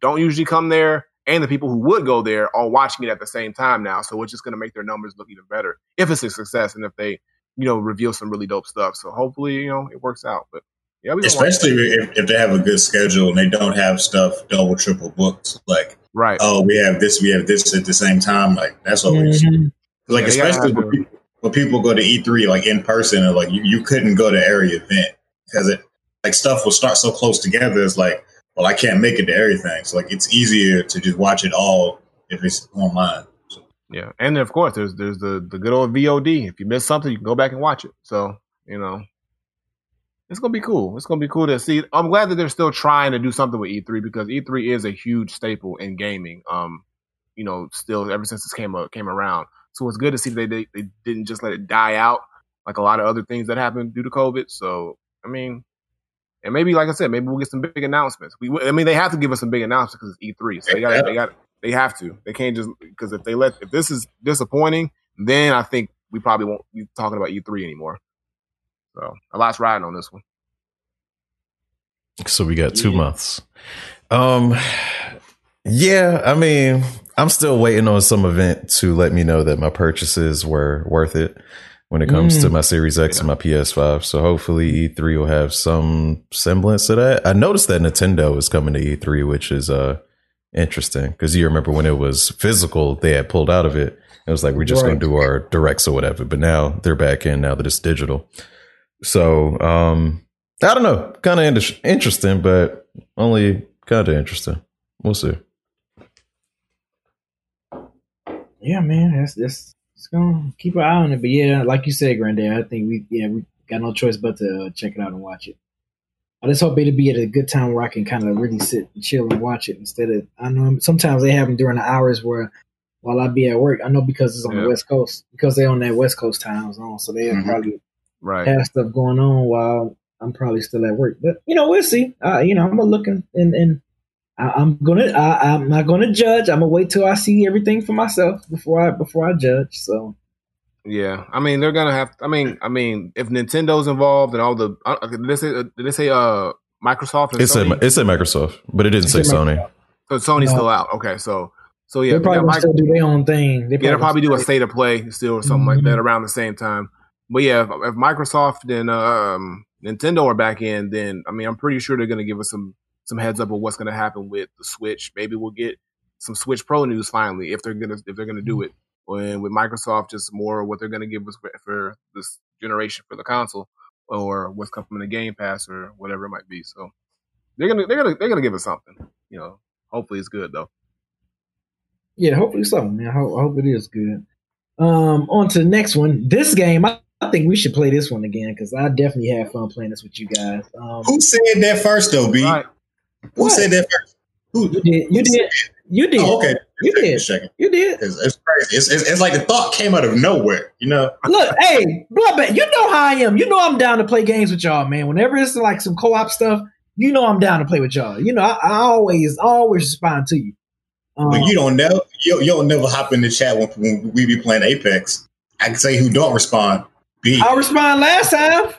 don't usually come there and the people who would go there all watching it at the same time now. So it's just going to make their numbers look even better if it's a success and if they, you know, reveal some really dope stuff. So hopefully, you know, it works out. But yeah, we especially if, if they have a good schedule and they don't have stuff double triple booked. Like right. oh we have this we have this at the same time. Like that's always Mhm. like Yeah, they especially when, people, when people go to E3 like in person and like you, you couldn't go to every event because it like stuff will start so close together. It's like well I can't make it to everything. So like it's easier to just watch it all if it's online. So, Yeah, and of course, there's there's the the good old VOD. If you miss something, you can go back and watch it. So you know, it's gonna be cool. It's gonna be cool to see. I'm glad that they're still trying to do something with E3 because E3 is a huge staple in gaming. Um, you know, still ever since this came up came around. So it's good to see they, they they didn't just let it die out like a lot of other things that happened due to COVID. So I mean, and maybe like I said, maybe we'll get some big announcements. We, I mean, they have to give us some big announcements because it's E3. So they got they got they have to. They can't just because if they let if this is disappointing, then I think we probably won't be talking about E3 anymore. So a lot's riding on this one. So we got two yeah. months. Um, yeah, I mean, I'm still waiting on some event to let me know that my purchases were worth it when it comes mm. to my Series X yeah. and my PS5. So hopefully E3 will have some semblance of that. I noticed that Nintendo is coming to E3, which is uh interesting because you remember when it was physical, they had pulled out of it. It was like we're just right. going to do our directs or whatever. But now they're back in now that it's digital. So um I don't know, kind of in- interesting, but only kind of interesting. We'll see. Yeah, man, that's that's it's gonna keep an eye on it. But yeah, like you said, Granddad, I think we yeah we got no choice but to uh, check it out and watch it. I just hope it'll be at a good time where I can kind of really sit and chill and watch it instead of I know sometimes they have them during the hours where while I be at work. I know because it's on yeah. the West Coast because they're on that West Coast time zone, so they mm-hmm. probably right. have stuff going on while I'm probably still at work. But you know, we'll see. Uh, you know, I'm gonna look and and, and I, am gonna I, am not gonna judge. I'm gonna wait till I see everything for myself before I before I judge. So. Yeah, I mean they're gonna have. I mean, I mean if Nintendo's involved and all the uh, did they say did they say uh Microsoft? it said it said Microsoft, but it didn't say Sony. So Sony's no. still out. Okay, so so yeah, they probably yeah, still do their own thing. They probably, yeah, they'll probably do a state of play still or something mm-hmm. like that mm-hmm. around the same time. But yeah, if, if Microsoft and um, Nintendo are back in, then I mean, I'm pretty sure they're going to give us some some heads up of what's going to happen with the Switch. Maybe we'll get some Switch Pro news finally if they're gonna if they're gonna do mm-hmm. it. And with Microsoft, just more what they're going to give us for, for, this generation for the console, or what's coming to Game Pass or whatever it might be. So they're gonna they're gonna they're gonna give us something. You know, hopefully it's good though. Yeah, hopefully so. Man, I hope, I hope it is good. Um, on to the next one. This game, I I think we should play this one again because I definitely had fun playing this with you guys. Um, Who said that first, though, B? Right. Who what? said that first? Who, you did. You did. You did. Oh, okay. You did. You did. It's, it's crazy. It's, it's, it's, like the thought came out of nowhere. You know. Look, hey, Bloodbath, you know how I am. You know I'm down to play games with y'all, man. Whenever it's like some co-op stuff, you know I'm down to play with y'all. You know, I, I always, always respond to you. Um, but you don't know. You, you don't never hop in the chat when, when we be playing Apex. I can say who don't respond. I respond last time.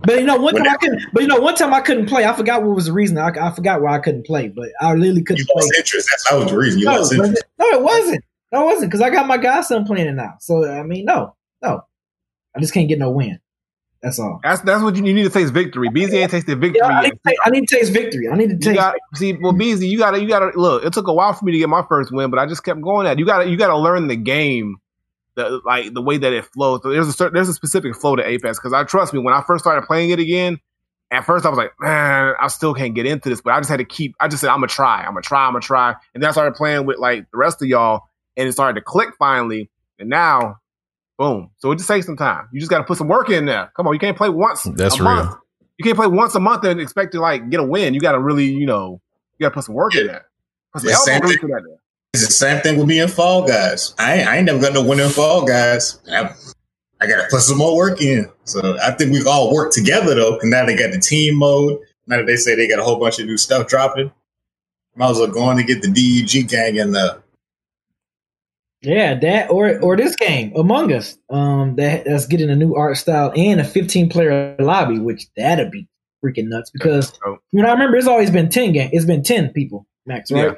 But you know, one time I couldn't. But you know, one time I couldn't play. I forgot what was the reason. I, I forgot why I couldn't play. But I literally couldn't you play. Interest. That's that was the reason. You no, lost interest. No, it wasn't. No, it wasn't because I got my godson playing it now. So I mean, no, no, I just can't get no win. That's all. That's that's what you, need to taste victory. BZ ain't tasted victory. Yeah, I, need taste, I, need to taste victory. I need to taste. Gotta, see, well, BZ, you gotta you gotta look. It took a while for me to get my first win, but I just kept going at. You gotta you gotta learn the game the like the way that it flows. So there's a certain, there's a specific flow to Apex because I trust me when I first started playing it again. At first, I was like, man, I still can't get into this, but I just had to keep. I just said, I'm gonna try, I'm gonna try, I'm gonna try, and then I started playing with like the rest of y'all, and it started to click finally. And now, boom! So it just takes some time. You just got to put some work in there. Come on, you can't play once. That's real. Month. You can't play once a month and expect to like get a win. You got to really, you know, you got to put some work yeah. in there. Put some yeah, elbow in there. It's the same thing with me and Fall Guys. I ain't, I ain't never got no win in Fall Guys. I, I got to put some more work in. So I think we've all worked together though. And now they got the team mode. Now that they say they got a whole bunch of new stuff dropping, might as well go on to get the DEG gang in there. Yeah, that or or this game Among Us, um, that that's getting a new art style and a 15 player lobby, which that'd be freaking nuts because you know I remember it's always been 10 game, it's been 10 people max, right? Yeah.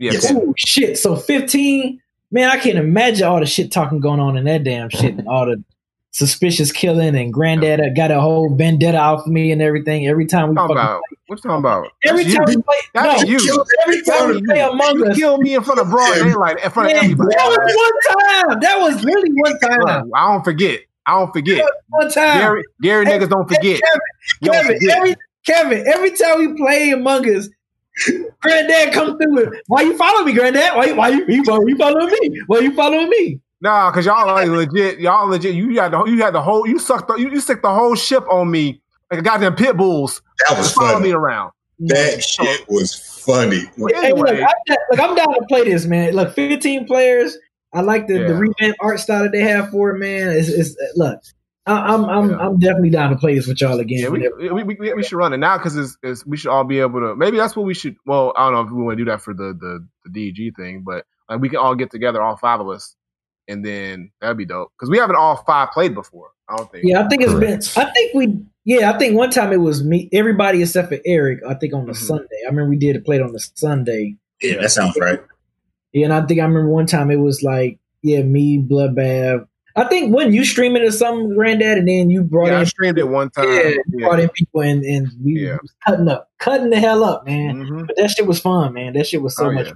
Yes. Oh shit! So fifteen, man, I can't imagine all the shit talking going on in that damn shit, and all the suspicious killing, and granddad got a whole vendetta out for me and everything. Every time we talking about what's talking about? Every time we play, That's no, you. Every time we play Among you Us, kill me in front of broad daylight, in front man, of everybody. That was one time. That was really one time. I don't forget. I don't forget. One time. Gary, Gary niggas don't forget. Kevin, Kevin, forget. Every, Kevin, every time we play Among Us, Granddad come through. With, why you follow me, Granddad? Why why you, you, why you following me? Why you following me? Nah, cause y'all like legit. Y'all legit. You had the you had the whole. You sucked. The, you, you stick the whole ship on me like a goddamn pit bulls. That was Follow funny. me around. That shit was funny. Hey, look, I'm, down- look, I'm down to play this, man. Look, 15 players. I like the, the Yeah. revamp art style that they have for it, man. It's, it's look, I, I'm I'm Yeah. I'm definitely down to play this with y'all again. yeah, we, we, we, we should run it now because it's, it's we should all be able to. Maybe that's what we should. Well, I don't know if we want to do that for the the, the DG thing, but like we can all get together, all five of us, and then that'd be dope because we haven't all five played before. I don't think. yeah, I think it's Correct. been. I think we. Yeah, I think one time it was me, everybody except for Eric. I think on the Mhm. Sunday. I remember we did it played on the Sunday. Yeah, that sounds right. Yeah, and I think I remember one time it was like, yeah, me, Bloodbath. I think when you stream it or something, Granddad, and then you brought Yeah, I in, streamed it one time. yeah, you Yeah. brought in people, and and we Yeah. was cutting up, cutting the hell up, man. Mhm. But that shit was fun, man. That shit was so Oh, much yeah.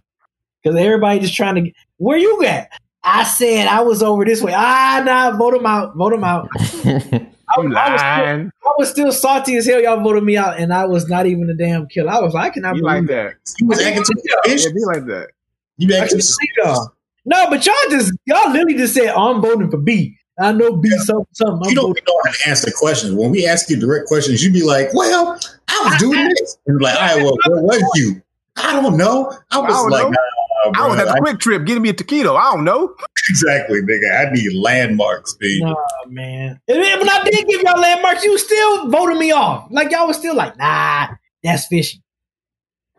because everybody just trying to. get- Where you at? I said I was over this way. Ah, nah, vote him out. Vote him out. I, I was still. I was still salty as hell. Y'all voted me out, and I was not even a damn killer. I was like, I cannot You believe like that? You was acting too Yeah, be like that. You I acting can't believe y'all. No, but y'all just y'all literally just said oh, I'm voting for B. I know B something something. You I'm don't voting. know how to answer questions. When we ask you direct questions, you'd be like, "Well, I was doing this." And you're like, "All right, well, where was you?" I don't know. I was don't like, know. nah, I was bro. at the QuikTrip getting me a taquito. I don't know. exactly, nigga. I need landmarks, dude. Nah, man. And when I did give y'all landmarks, you still voted me off. Like y'all was still like, nah, that's fishy.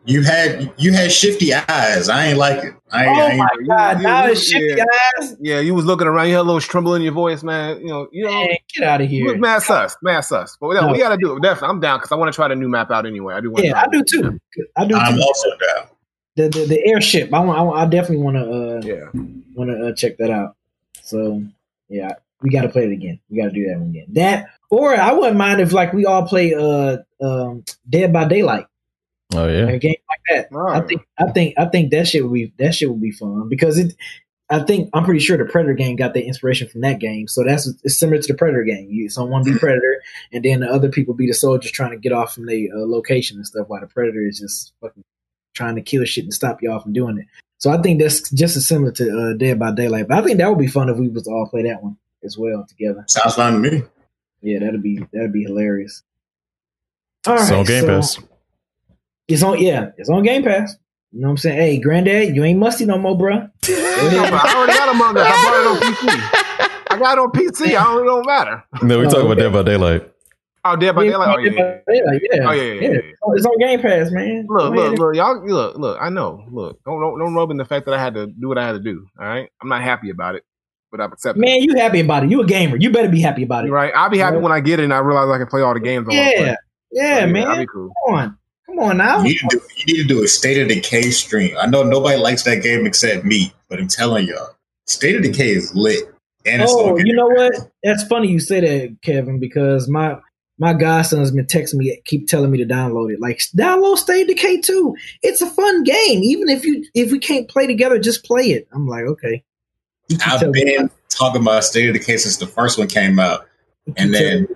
You had you had shifty eyes. I ain't like it. I ain't. I Oh ain't my you- god, you- now you- it's shifty yeah. eyes. Yeah, you was looking around. You had a little tremble in your voice, man. You know, you know, Man, get out of here. was mad sus, mad sus. But yeah, No. we got to do it. Definitely, I'm down because I want to try the new map out anyway. I do want. Yeah, I do too. I do I'm too. also down. The, the the airship. I want. I, want- I definitely want to uh Yeah, want to uh, check that out. So yeah, we got to play it again. We got to do that one again. That or I wouldn't mind if like we all play uh um Dead by Daylight. Oh yeah. a game like that. I think I think I think that shit would be that shit would be fun because it. I think I'm pretty sure the Predator game got the inspiration from that game, so that's it's similar to the Predator game. You someone be Predator, and then the other people be the soldiers trying to get off from the uh, location and stuff, while the Predator is just fucking trying to kill shit and stop y'all from doing it. So I think that's just as similar to uh, Dead by Daylight. But I think that would be fun if we was to all play that one as well together. Sounds fine to me. Yeah, that'd be that'd be hilarious. All It's right, on Game so- Pass. It's on yeah, it's on Game Pass. You know what I'm saying? Hey, granddad, you ain't musty no more, bro. I already got Among Us. I bought it on PC. I got it on PC. I don't. It don't matter. No, we Oh, talking about okay. Dead by Daylight. Oh, Dead by Daylight. Oh, yeah, yeah, yeah. yeah, yeah. Oh, yeah, yeah, yeah, yeah. It's on Game Pass, man. Look, Go ahead. look, look, y'all. Look, look. I know. Look, don't don't don't rub in the fact that I had to do what I had to do. All right, I'm not happy about it, but I've accepted. Man, you happy about it. You a gamer. You better be happy about it. it. Right? I'll be happy Right. when I get it and I realize I can play all the games. I wanna play. Yeah. Yeah, So, man. I'll be cool. Come on. Come on now. You need to do. You need to do a state of decay stream. I know nobody likes that game except me, but I'm telling y'all, state of decay is lit. And Oh, you know what? That's funny you say that, Kevin, because my my godson's been texting me, keep telling me to download it. Like, download State of Decay 2. It's a fun game. Even if you if we can't play together, just play it. I'm like, okay. I've me- been talking about state of decay since the first one came out, and then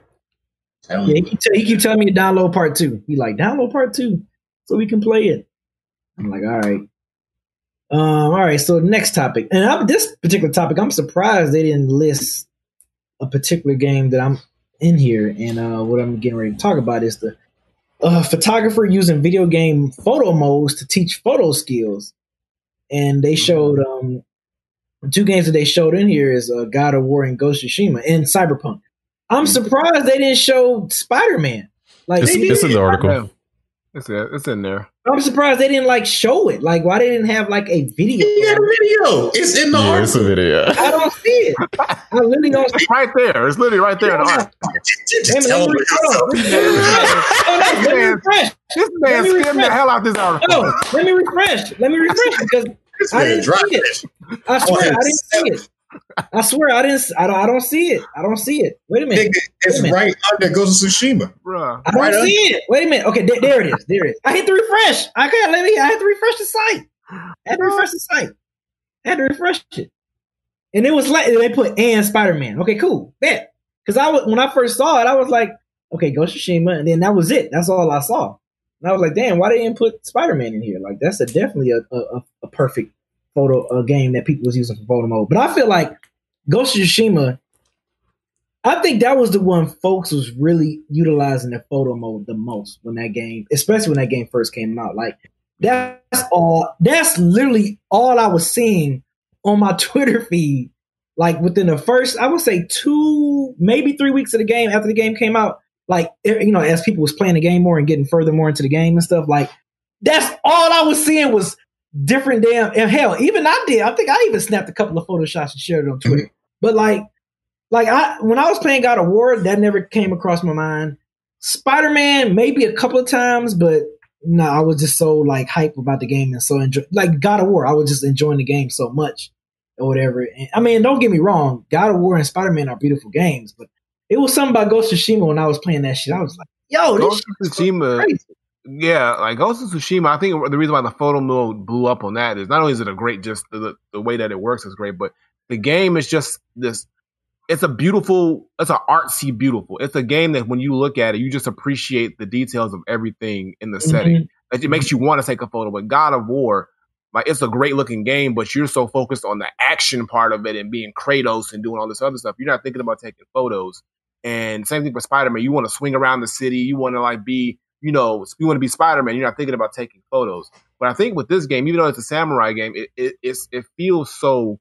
Yeah, he keep, tell, he keep telling me to download part two. He like download part two so we can play it. I'm like, all right. Um, all right. So next topic, and I'm, this particular topic, I'm surprised they didn't list a particular game that I'm in here. And uh, what I'm getting ready to talk about is the uh, photographer using video game photo modes to teach photo skills. And they showed um, two games that they showed in here is uh, God of War and Ghost of Tsushima and Cyberpunk. I'm surprised they didn't show Spider Man. Like It's, they it's in the article. Yeah. It's. It's in there. I'm surprised they didn't like show it. Like why they didn't have like a video? you got a video. It's in the Yeah, it's a article. video. I don't see it. I literally don't see It's right there. It's literally right there in the art. Just tell let me, hold on. yourself. Oh, let me refresh. This man Let me skimmed the refresh. hell out this article. No, let me refresh. Let me refresh because I didn't dropped see it. it. I swear I didn't see it. I swear I didn't. I don't. I don't see it. I don't see it. Wait a minute. Nigga, it's Wait a minute. right under Ghost of Tsushima. Bruh. I don't right see it. Wait a minute. Okay, there, there it is. There it is. I hit the refresh. I can't let me. I had to refresh the site. I had to refresh the site. I had to refresh it, and it was like they put and Spider Man. Okay, cool. Bet because I was when I first saw it, I was like, okay, Ghost of Tsushima, and then that was it. That's all I saw. And I was like, damn, why they didn't put Spider Man in here? Like that's a definitely a, a, a perfect photo a game that people was using for photo mode. But I feel like Ghost of Tsushima, I think that was the one folks was really utilizing the photo mode the most when that game, especially when that game first came out. Like that's all. That's literally all I was seeing on my Twitter feed. Like within the first, I would say two, maybe three weeks of the game after the game came out. Like eh, you know, as people was playing the game more and getting further more into the game and stuff. Like that's all I was seeing was different damn. And hell, even I did. I think I even snapped a couple of photoshops and shared it on Twitter. Mm-hmm. But like, like I when I was playing God of War, that never came across my mind. Spider Man, maybe a couple of times, but no, I was just so like hype about the game and so enjoy like God of War. I was just enjoying the game so much or whatever. And, I mean, don't get me wrong, God of War and Spider Man are beautiful games, but it was something about Ghost of Tsushima when I was playing that shit. I was like, yo, Ghost of Tsushima. Yeah, like Ghost of Tsushima. I think the reason why the photo mode blew up on that is not only is it a great, just the, the way that it works is great, but the game is just this it's a beautiful, it's an artsy beautiful. It's a game that when you look at it, you just appreciate the details of everything in the mm-hmm. setting. It makes you want to take a photo. But God of War, like it's a great looking game, but you're so focused on the action part of it and being Kratos and doing all this other stuff, you're not thinking about taking photos. And same thing for Spider Man. You want to swing around the city. You want to like be, you know, you want to be Spider Man. You're not thinking about taking photos. But I think with this game, even though it's a samurai game, it it, it feels so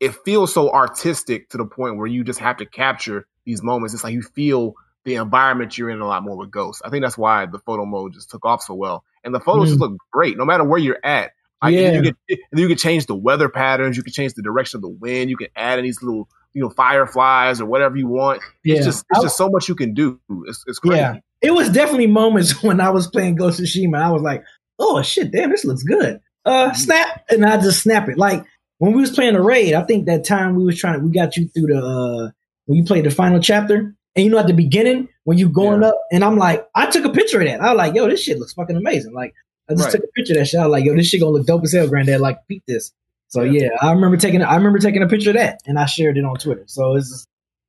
it feels so artistic to the point where you just have to capture these moments. It's like you feel the environment you're in a lot more with Ghosts. I think that's why the photo mode just took off so well. And the photos mm. just look great no matter where you're at. Like, yeah. you can you can change the weather patterns, you can change the direction of the wind, you can add in these little you know fireflies or whatever you want. Yeah. It's just it's just so much you can do. It's it's crazy. Yeah. It was definitely moments when I was playing Ghost of Tsushima. I was like, oh shit, damn, this looks good. Uh, mm-hmm. snap, and I just snap it. Like when we was playing the raid, I think that time we was trying, we got you through the uh when you played the final chapter, and you know at the beginning when you going yeah. up, and I'm like, I took a picture of that. I was like, yo, this shit looks fucking amazing. Like I just right. took a picture of that shit. I was like, yo, this shit gonna look dope as hell, granddad. Like, beat this. So yeah. yeah, I remember taking I remember taking a picture of that, and I shared it on Twitter. So it's just,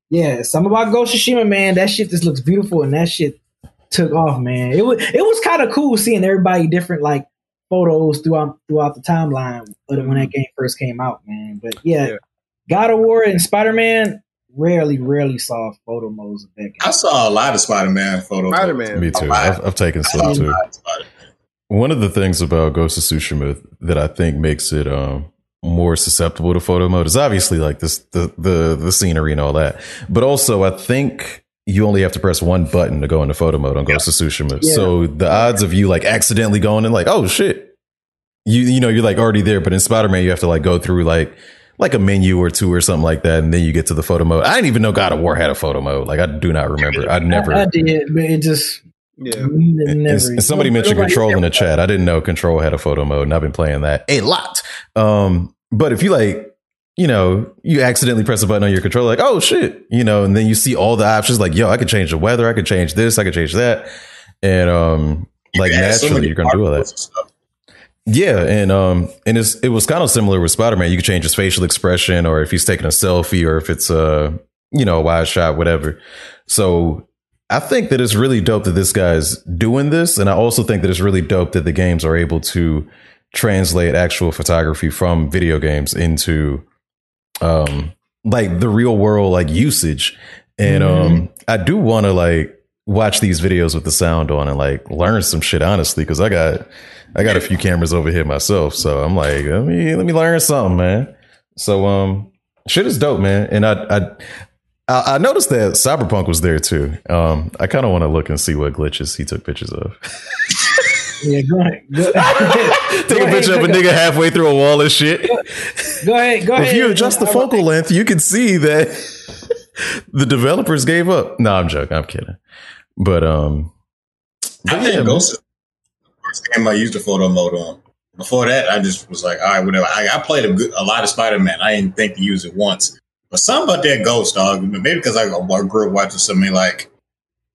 yeah, something about Ghost of Tsushima, man. That shit just looks beautiful, and that shit took off, man. It was it was kind of cool seeing everybody different, like photos throughout throughout the timeline when that mm-hmm. game first came out, man. But yeah, yeah. God of War and Spider Man rarely, rarely saw photo modes of that game. I saw a lot of Spider Man photos. Spider Man, me too. I've, I've, taken some too. One of the things about Ghost of Tsushima that I think makes it um, more susceptible to photo mode is obviously like this the the the scenery and all that, but also I think you only have to press one button to go into photo mode on Ghost of Tsushima. Yeah. So the odds of you like accidentally going and like, oh shit, you you know you're like already there. But in Spider Man, you have to like go through like like a menu or two or something like that, and then you get to the photo mode. I didn't even know God of War had a photo mode. Like I do not remember. I never. I, I did, but it just. Yeah. And, and somebody mentioned control in the chat. I didn't know control had a photo mode, and I've been playing that a lot. Um, but if you like you know, you accidentally press a button on your controller, like, oh shit, you know, and then you see all the options, like, yo, I could change the weather, I could change this, I could change that, and um, like yeah, naturally, you're gonna do all that. Yeah, and um, and it's it was kind of similar with Spider Man. You could change his facial expression, or if he's taking a selfie, or if it's a you know a wide shot, whatever. So I think that it's really dope that this guy's doing this, and I also think that it's really dope that the games are able to translate actual photography from video games into um like the real world like usage and mm-hmm. um i do want to like watch these videos with the sound on and like learn some shit honestly because i got i got a few cameras over here myself so i'm like let me let me learn something man so um shit is dope man and i i I, noticed that Cyberpunk was there too. Um, I kind of want to look and see what glitches he took pictures of. Yeah, go ahead. Go, Take go a picture ahead, of a nigga halfway through a wall and shit. Go ahead. Go ahead. If you adjust the focal length, you can see that the developers gave up. No, I'm joking. I'm kidding. But um, but I think Ghost first game I used the photo mode on. Before that, I just was like, all right, whatever. I, I played a, good, a lot of Spider Man. I didn't think to use it once. But something about that Ghost dog, maybe because I, I grew up watching so many like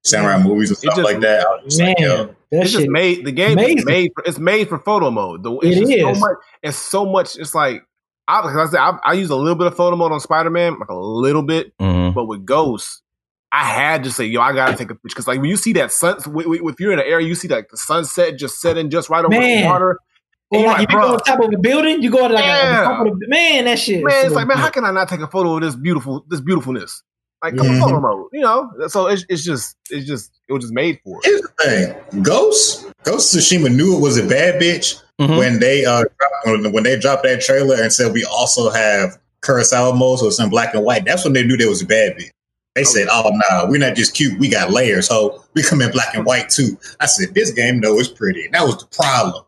samurai movies and stuff just, like that. I was man. like, yo, that it's just made the game is made for, it's made for photo mode. The, it's it is. so much. It's so much. It's like I, I said, I, I use a little bit of photo mode on Spider Man, like a little bit, mm-hmm. but with Ghost, I had to say, yo, I gotta take a picture because like when you see that sun, if you're in an area, you see like the sunset just setting just right over Man. the water. Or like, like, if you go bruh. on top of a building, you go to like Yeah. a, on top of the, man, that shit. Man, it's so like, man, how can I not take a photo of this beautiful, this beautifulness? Like, come Mhm. on, photo mode, you know. So it's, it's just, it's just, it was just made for it. Here's the thing: Ghost, Ghost of Tsushima knew it was a bad bitch Mhm. when they uh dropped, when, when they dropped that trailer and said we also have Kurosawa mode, so it's in black and white. That's when they knew there was a bad bitch. They said, "Oh nah, we're not just cute. We got layers. So we come in black and white too." I said, "This game, no, it's pretty." And that was the problem.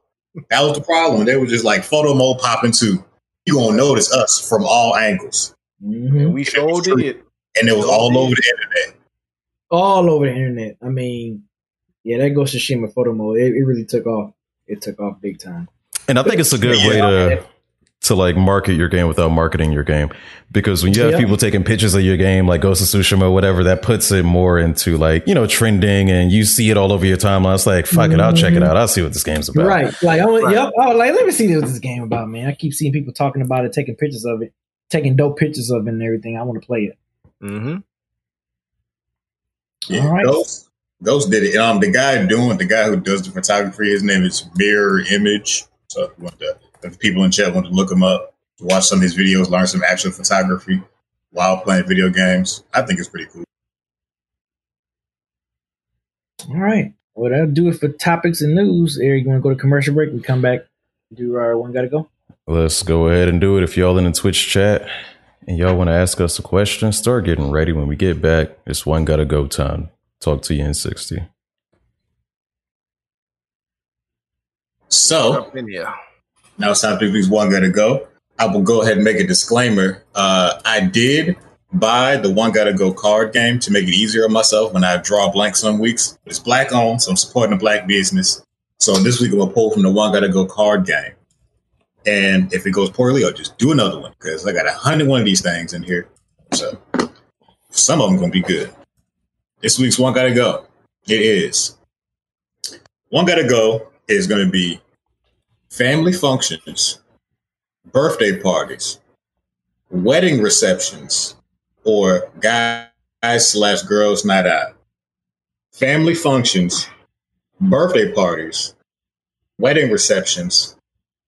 That was the problem. They were just like photo mode popping too. You gonna notice us from all angles, Mhm. We sure did. And it was all over the internet. all over the internet. I mean, yeah, that Ghost of Tsushima photo mode, it, it really took off. It took off big time. And I think it's a good way to to like market your game without marketing your game. Because when you have Yeah. people taking pictures of your game, like Ghost of Tsushima, whatever, that puts it more into like, you know, trending and you see it all over your timeline. It's like, fuck it, I'll check it mm-hmm. out. I'll see what this game's about. Right. Like, oh, Right. yep. Oh, like, let me see what this game about, man. I keep seeing people talking about it, taking pictures of it, taking dope pictures of it and everything. I want to play it. Mm-hmm. Yeah, All right. Ghost, Ghost did it. Um, the guy doing the guy who does the photography, his name is Mirror Image. So if you want to, if the people in chat want to look him up, watch some of his videos, learn some actual photography while playing video games. I think it's pretty cool. All right. Well, that'll do it for topics and news. Eric, you want to go to commercial break? We come back, do our one gotta go. Let's go ahead and do it. If y'all in the Twitch chat and y'all want to ask us a question, start getting ready. When we get back, it's one gotta go time. Talk to you in 60. So Up in here. now it's time to these one gotta go. I will go ahead and make a disclaimer. Uh, I did buy the one gotta go card game to make it easier on myself when I draw blank some weeks. It's black owned, so I'm supporting a black business. So this week I'm gonna pull from the one gotta go card game. And if it goes poorly, I'll just do another one because I got a hundred one of these things in here. So some of them gonna be good. This week's one gotta go. It is one gotta go is gonna be family functions, birthday parties, wedding receptions, or guys slash girls night out. Family functions, birthday parties, wedding receptions,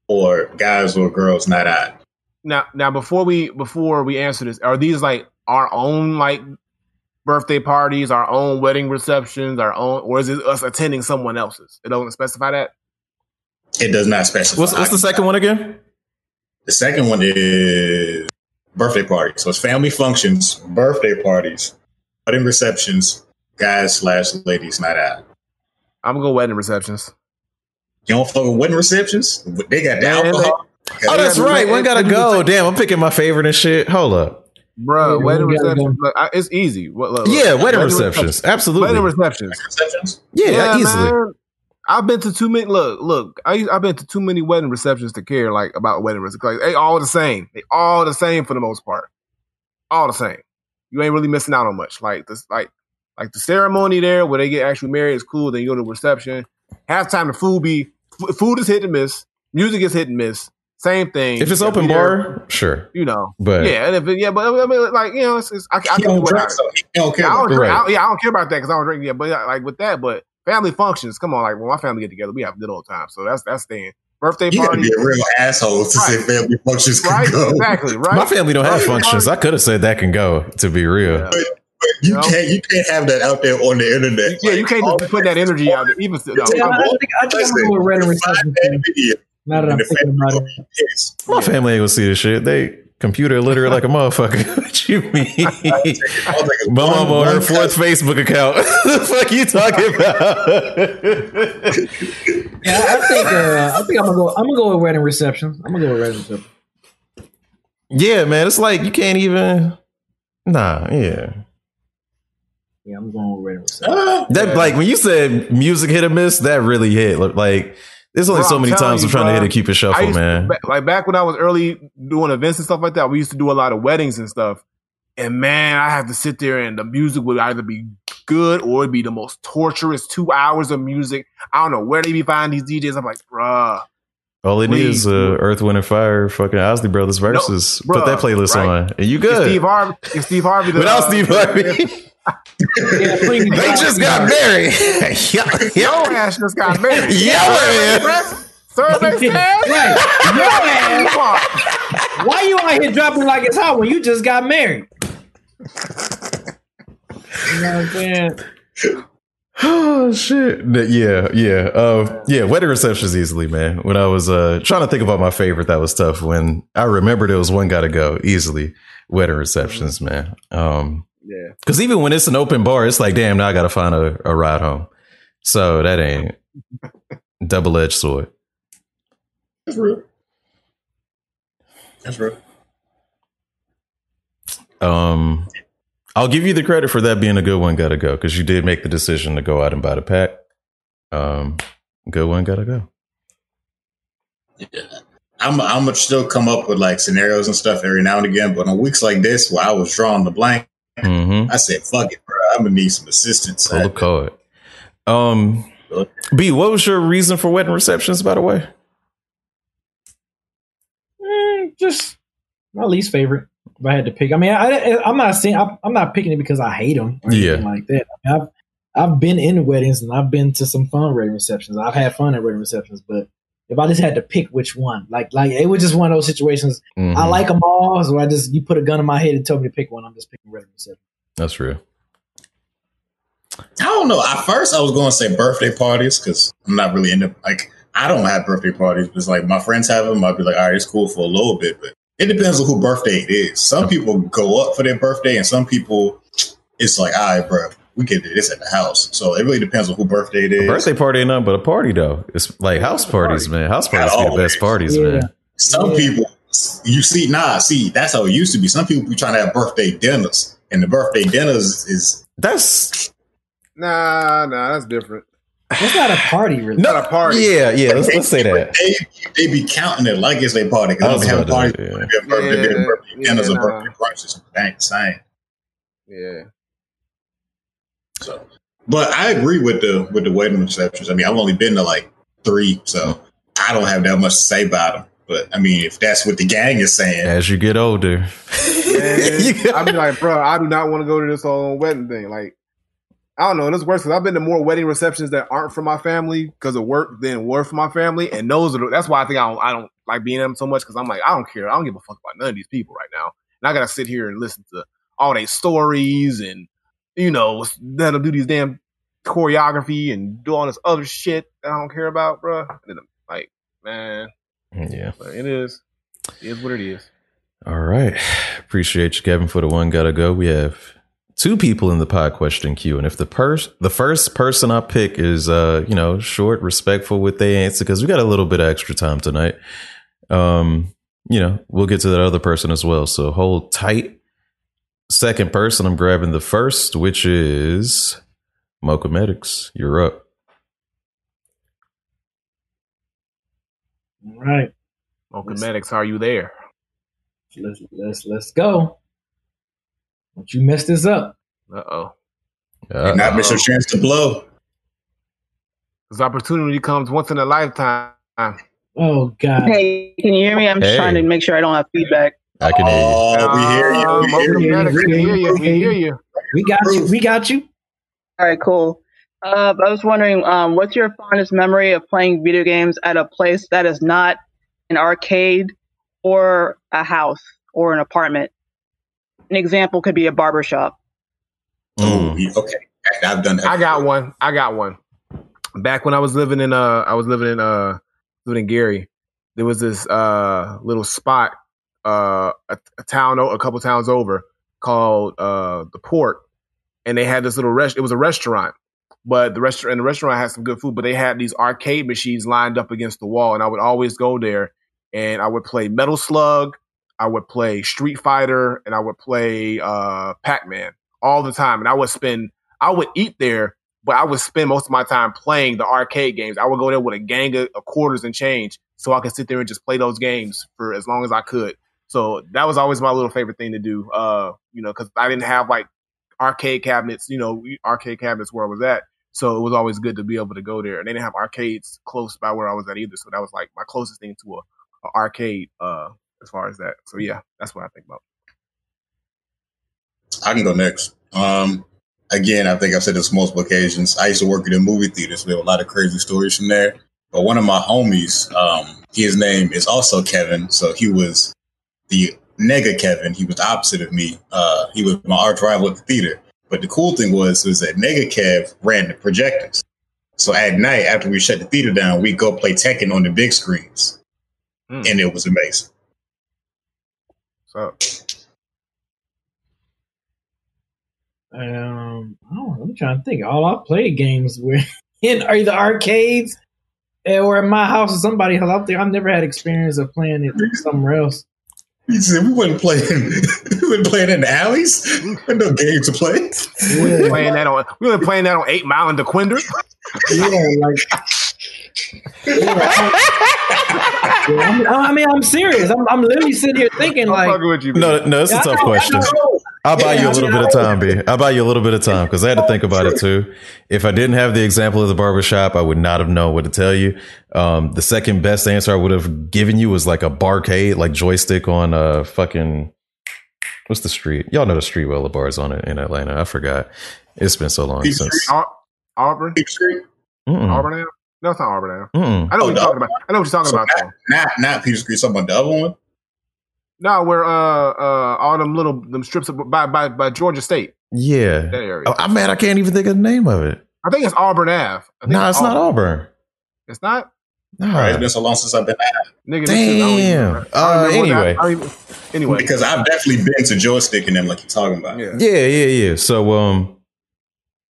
or guys or girls not out. Now, now before we before we answer this, are these like our own like birthday parties, our own wedding receptions, our own, or is it us attending someone else's? It doesn't specify that. It does not specify. What's, what's the second one again? The second one is birthday parties. So it's family functions, birthday parties, wedding receptions, guys slash ladies night out. I'm gonna go wedding receptions. You don't fuck with wedding receptions? They got the Man, alcohol. Oh, that's right. man, One gotta it- it- go. Damn, I'm picking my favorite and shit. Hold up. Bro, Yeah, wedding we gotta receptions. Look, I, it's easy. What, look, look. Yeah, wedding receptions. receptions. Absolutely. Wedding receptions. receptions. Yeah, easily. man. I've been to too many. Look, look. I, I've been to too many wedding receptions to care like about wedding receptions. Like, they all the same. They all the same for the most part. All the same. You ain't really missing out on much. Like this, like like the ceremony there where they get actually married is cool. Then you go to the reception. Halftime, the food be f- food is hit and miss. Music is hit and miss. Same thing. If it's open be there, bar, sure. you know. But yeah, and if it, yeah, but I mean, like you know, it's, it's I, I can do don't drink, it. so he don't care Yeah, I don't. Right. I don't- yeah, I don't care about that because I don't drink. Yeah, but like with that, but family functions. Come on, like when my family get together, we have good old time. So that's that's staying. Birthday You gotta party, be a real asshole to say family functions can right? go. Exactly, right. my family don't have functions. I could have said that can go, to be real. Yeah. You know? can't you can't have that out there on the internet. Yeah, you can't just put that energy out there. Even still, no, Yeah, I, I'm- I think, I think I'm Listen, gonna with wedding you reception. that video, Now that I'm thinking about it. My family ain't gonna see this shit. They computer illiterate like a motherfucker. what you mean? I was My mom one- on her one fourth Facebook account. What the fuck you talking about? Yeah, I I think uh, I think I'm gonna go. I'm gonna go with wedding reception. I'm gonna go with wedding reception. yeah, man. It's like you can't even. Nah, yeah. Yeah, I'm going with wedding reception. Ah, That like when you said music hit or miss, that really hit. Like there's only Bro, so I'm many times you, I'm trying to hit a Cupid I shuffle, used to- man. like back when I was early doing events and stuff like that, we used to do a lot of weddings and stuff. And man, I have to sit there and the music would either be good or it'd be the most torturous two hours of music. I don't know where they be finding these DJs. I'm like, bruh. All it needs is uh. Earth, Wind, and Fire, fucking Isley Brothers versus. Put bruh, that playlist right. on, and you If good. Steve Harvey, if Steve Harvey, the, Without uh, Steve Harvey. Yeah, please. They just got married. yeah, Your yeah. ass just got married. Yeah, man. Survey says. Right. Your ass. Why you out here dropping like it's hot when you just got married? You know what I'm saying? Oh shit! Yeah, yeah, uh, yeah. Wedding receptions easily, man. When I was uh, trying to think about my favorite, that was tough. When I remembered it was one got to go easily. Wedding receptions, man. Um, Yeah. because even when it's an open bar, it's like, damn, now I got to find a, a ride home. So that ain't double edged sword. That's real. That's real. Um, I'll give you the credit for that being a good one. Got to go because you did make the decision to go out and buy the pack. Um, good one. Got to go. Yeah. I'm I'm gonna still come up with like scenarios and stuff every now and again, but on weeks like this where I was drawing the blank, Mm-hmm. I said, "Fuck it, bro. I'm gonna need some assistance." Pull the card. Um, B, what was your reason for wedding receptions? By the way, Mm, just my least favorite. If I had to pick, I mean, I, I, am not saying I'm, I'm not picking it because I hate them. Or Yeah. anything like that. I mean, I've I've been in weddings and I've been to some fun wedding receptions. I've had fun at wedding receptions, but if I just had to pick which one, like like it was just one of those situations. I Mhm. like them all, so I just you put a gun in my head and tell me to pick one. I'm just picking wedding reception. that's real. I don't know. At first, I was going to say birthday parties because I'm not really into like I don't have birthday parties. But it's like my friends have them. I'd be like, all right, it's cool for a little bit, but it depends on who birthday it is. Some people go up for their birthday, and some people it's like, all right, bro, we can do this at the house. So it really depends on who birthday it is. A birthday party ain't nothing but a party though. It's like house parties, man. House parties At be the best parties, Yeah. man. Some Yeah. people, you see, nah, see, that's how it used to be. Some people be trying to have birthday dinners, and the birthday dinners is That's Nah, nah, that's different. It's not a party, really. no Not a party. Yeah, yeah. Let's, let's say that. They, they be counting it like it's their party. I Because was they have about parties, to- yeah. they have birthday, Yeah, dinner, birthday yeah, dinners, or nah. birthday brunches. They ain't the same. Yeah. So, but I agree with the with the wedding receptions. I mean, I've only been to like three, so I don't have that much to say about them. But I mean, if that's what the gang is saying, As you get older, I'd be like, bro, I do not want to go to this whole wedding thing. Like, I don't know. It's worse because I've been to more wedding receptions that aren't for my family because of work than were for my family, and those are the, that's why I think I don't I don't like being in them so much because I'm like I don't care. I don't give a fuck about none of these people right now, and I gotta sit here and listen to all their stories and you know let them do these damn choreography and do all this other shit that I don't care about, bro. And then I'm like, man, yeah. but it is, it is what it is. All right. Appreciate you, Kevin, for the one gotta go. We have two people in the pod question queue. And if the pers- the first person I pick is uh, you know, short, respectful with their answer, because we got a little bit of extra time tonight. Um, you know, we'll get to that other person as well. So hold tight. Second person, I'm grabbing the first, which is Mocha Medics. You're up. All right, Mocha Medics, are you there? let's let's let's go. Don't you mess this up? Uh oh. Uh, not miss your chance to blow. This opportunity comes once in a lifetime. Oh God. Hey, can you hear me? I'm Hey. trying to make sure I don't have feedback. I can hear you. Oh, we hear you. Uh, We hear you. We hear you. We hear you. We got you. We got you. All right, cool. Uh, I was wondering, um, what's your fondest memory of playing video games at a place that is not an arcade or a house or an apartment? An example could be a barber shop. Oh, Mm. okay. I've done that. I got one. I got one. Back when I was living in uh I was living in uh living in Gary, there was this uh little spot uh a, a town a couple towns over called uh the Port, and they had this little rest. It was a restaurant, but the restaurant and the restaurant had some good food, but they had these arcade machines lined up against the wall, and I would always go there and I would play Metal Slug, I would play Street Fighter, and I would play uh Pac Man all the time, and I would spend I would eat there, but I would spend most of my time playing the arcade games. I would go there with a gang of, of quarters and change so I could sit there and just play those games for as long as I could. So that was always my little favorite thing to do. Uh, you know, because I didn't have like arcade cabinets, you know, arcade cabinets where I was at. So it was always good to be able to go there. And they didn't have arcades close by where I was at either. So that was like my closest thing to a, a arcade uh as far as that. So yeah, that's what I think about. I can go next. Um, again, I think I've said this multiple occasions. I used to work in a movie theater, so we have a lot of crazy stories from there. But one of my homies, um, his name is also Kevin. So he was the nega Kevin. He was the opposite of me. Uh, he was my arch rival at the theater. But the cool thing was, was that nega Kev ran the projectors. So at night, after we shut the theater down, we go play Tekken on the big screens, Hmm. and it was amazing. So Um, I don't know, I'm trying to think. All I played games were in are either arcades or in my house or somebody else out there. I've never had experience of playing it somewhere else. He said we wasn't playing. we wasn't playing in the alleys. There no game to play. Yeah, playing that on we were playing that on Eight Mile and Dequindre. yeah, like. Yeah, I'm- mean, I'm serious. I'm, I'm literally sitting here thinking, I'm like, with you. No, no, it's a tough question. Know. I'll buy Yeah, you a little mean, bit of time, B. I'll buy you a little bit of time because I had to think about it too. If I didn't have the example of the barbershop, I would not have known what to tell you. Um, the second best answer I would have given you was like a barcade, like joystick on a fucking what's the street? Y'all know the street where the bars on it in Atlanta. I forgot. It's been so long Peach since. Ar- Auburn, Big screen. Mm-mm, Auburn Ave? No, it's not Auburn Ave. mm-mm. I know Oh, what you're the- talking about. I know what you're talking So about. Though. Not not Peter Screen. Something about the other one. No, where uh uh all them little them strips of, by by by Georgia State Yeah. that area. Oh, I'm mad. I can't even think of the name of it. I think it's Auburn Ave. I think No, it's not Auburn. It's not. all right it's been so long since I've been out Nigga, this is- I don't even Damn. remember. I Uh, remember what that- anyway. I don't even- anyway, because I've definitely been to joystick and them like you're talking about. yeah. Yeah, yeah, yeah. So um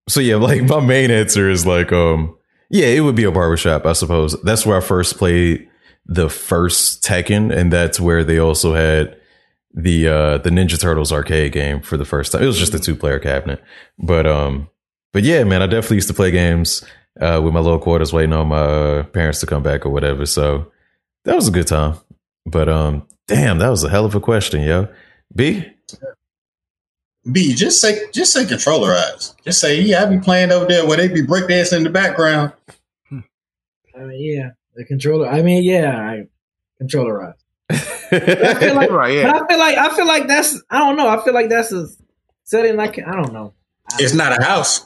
so yeah, like my main answer is like um yeah, it would be a barbershop, I suppose. That's where I first played the first Tekken, and that's where they also had the uh the Ninja Turtles arcade game for the first time. It was just a two player cabinet. But um but yeah, man, I definitely used to play games uh with my little quarters waiting on my uh, parents to come back or whatever. So that was a good time. But um damn, that was a hell of a question, yo. B? B, just say just say controller eyes. Just say, yeah, I be playing over there where they be breakdancing in the background. I mean, yeah, the controller. I mean, yeah, I controllerized. I feel like, Right, yeah. but I feel like I feel like that's I don't know. I feel like that's a setting like I don't know. It's not a house.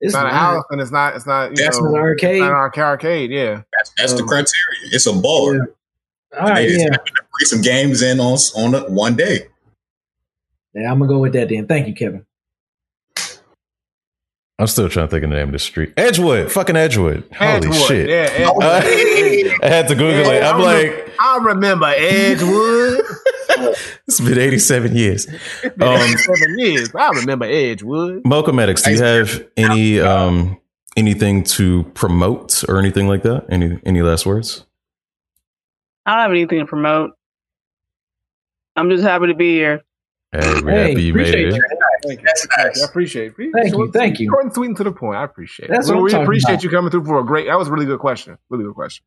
It's It's not a house, and it's not. It's not. You That's know, an arcade. it's not an arcade. arcade. Yeah. That's, that's the Um, criteria. It's a bar. Yeah. All right, just yeah, to bring some games in on on one day. yeah. I'm gonna go with that then. Thank you, Kevin. I'm still trying to think of the name of the street. Edgewood, fucking Edgewood. Holy Edgewood. shit! Yeah. Uh, I had to Google it. I'm I like, I remember Edgewood. it's been 87 years. Um, Seven years. I remember Edgewood. Mocha Medics, do you have any um anything to promote or anything like that? Any any last words? I don't have anything to promote. I'm just happy to be here. Hey, we're Hey, happy you made appreciate it. you. Thank you. That's Thank you. I appreciate it. Thank you, thank you. Short and sweet and to the point. I appreciate it. That's Well, what I'm we appreciate about. you coming through for a great. That was a really good question. Really good question.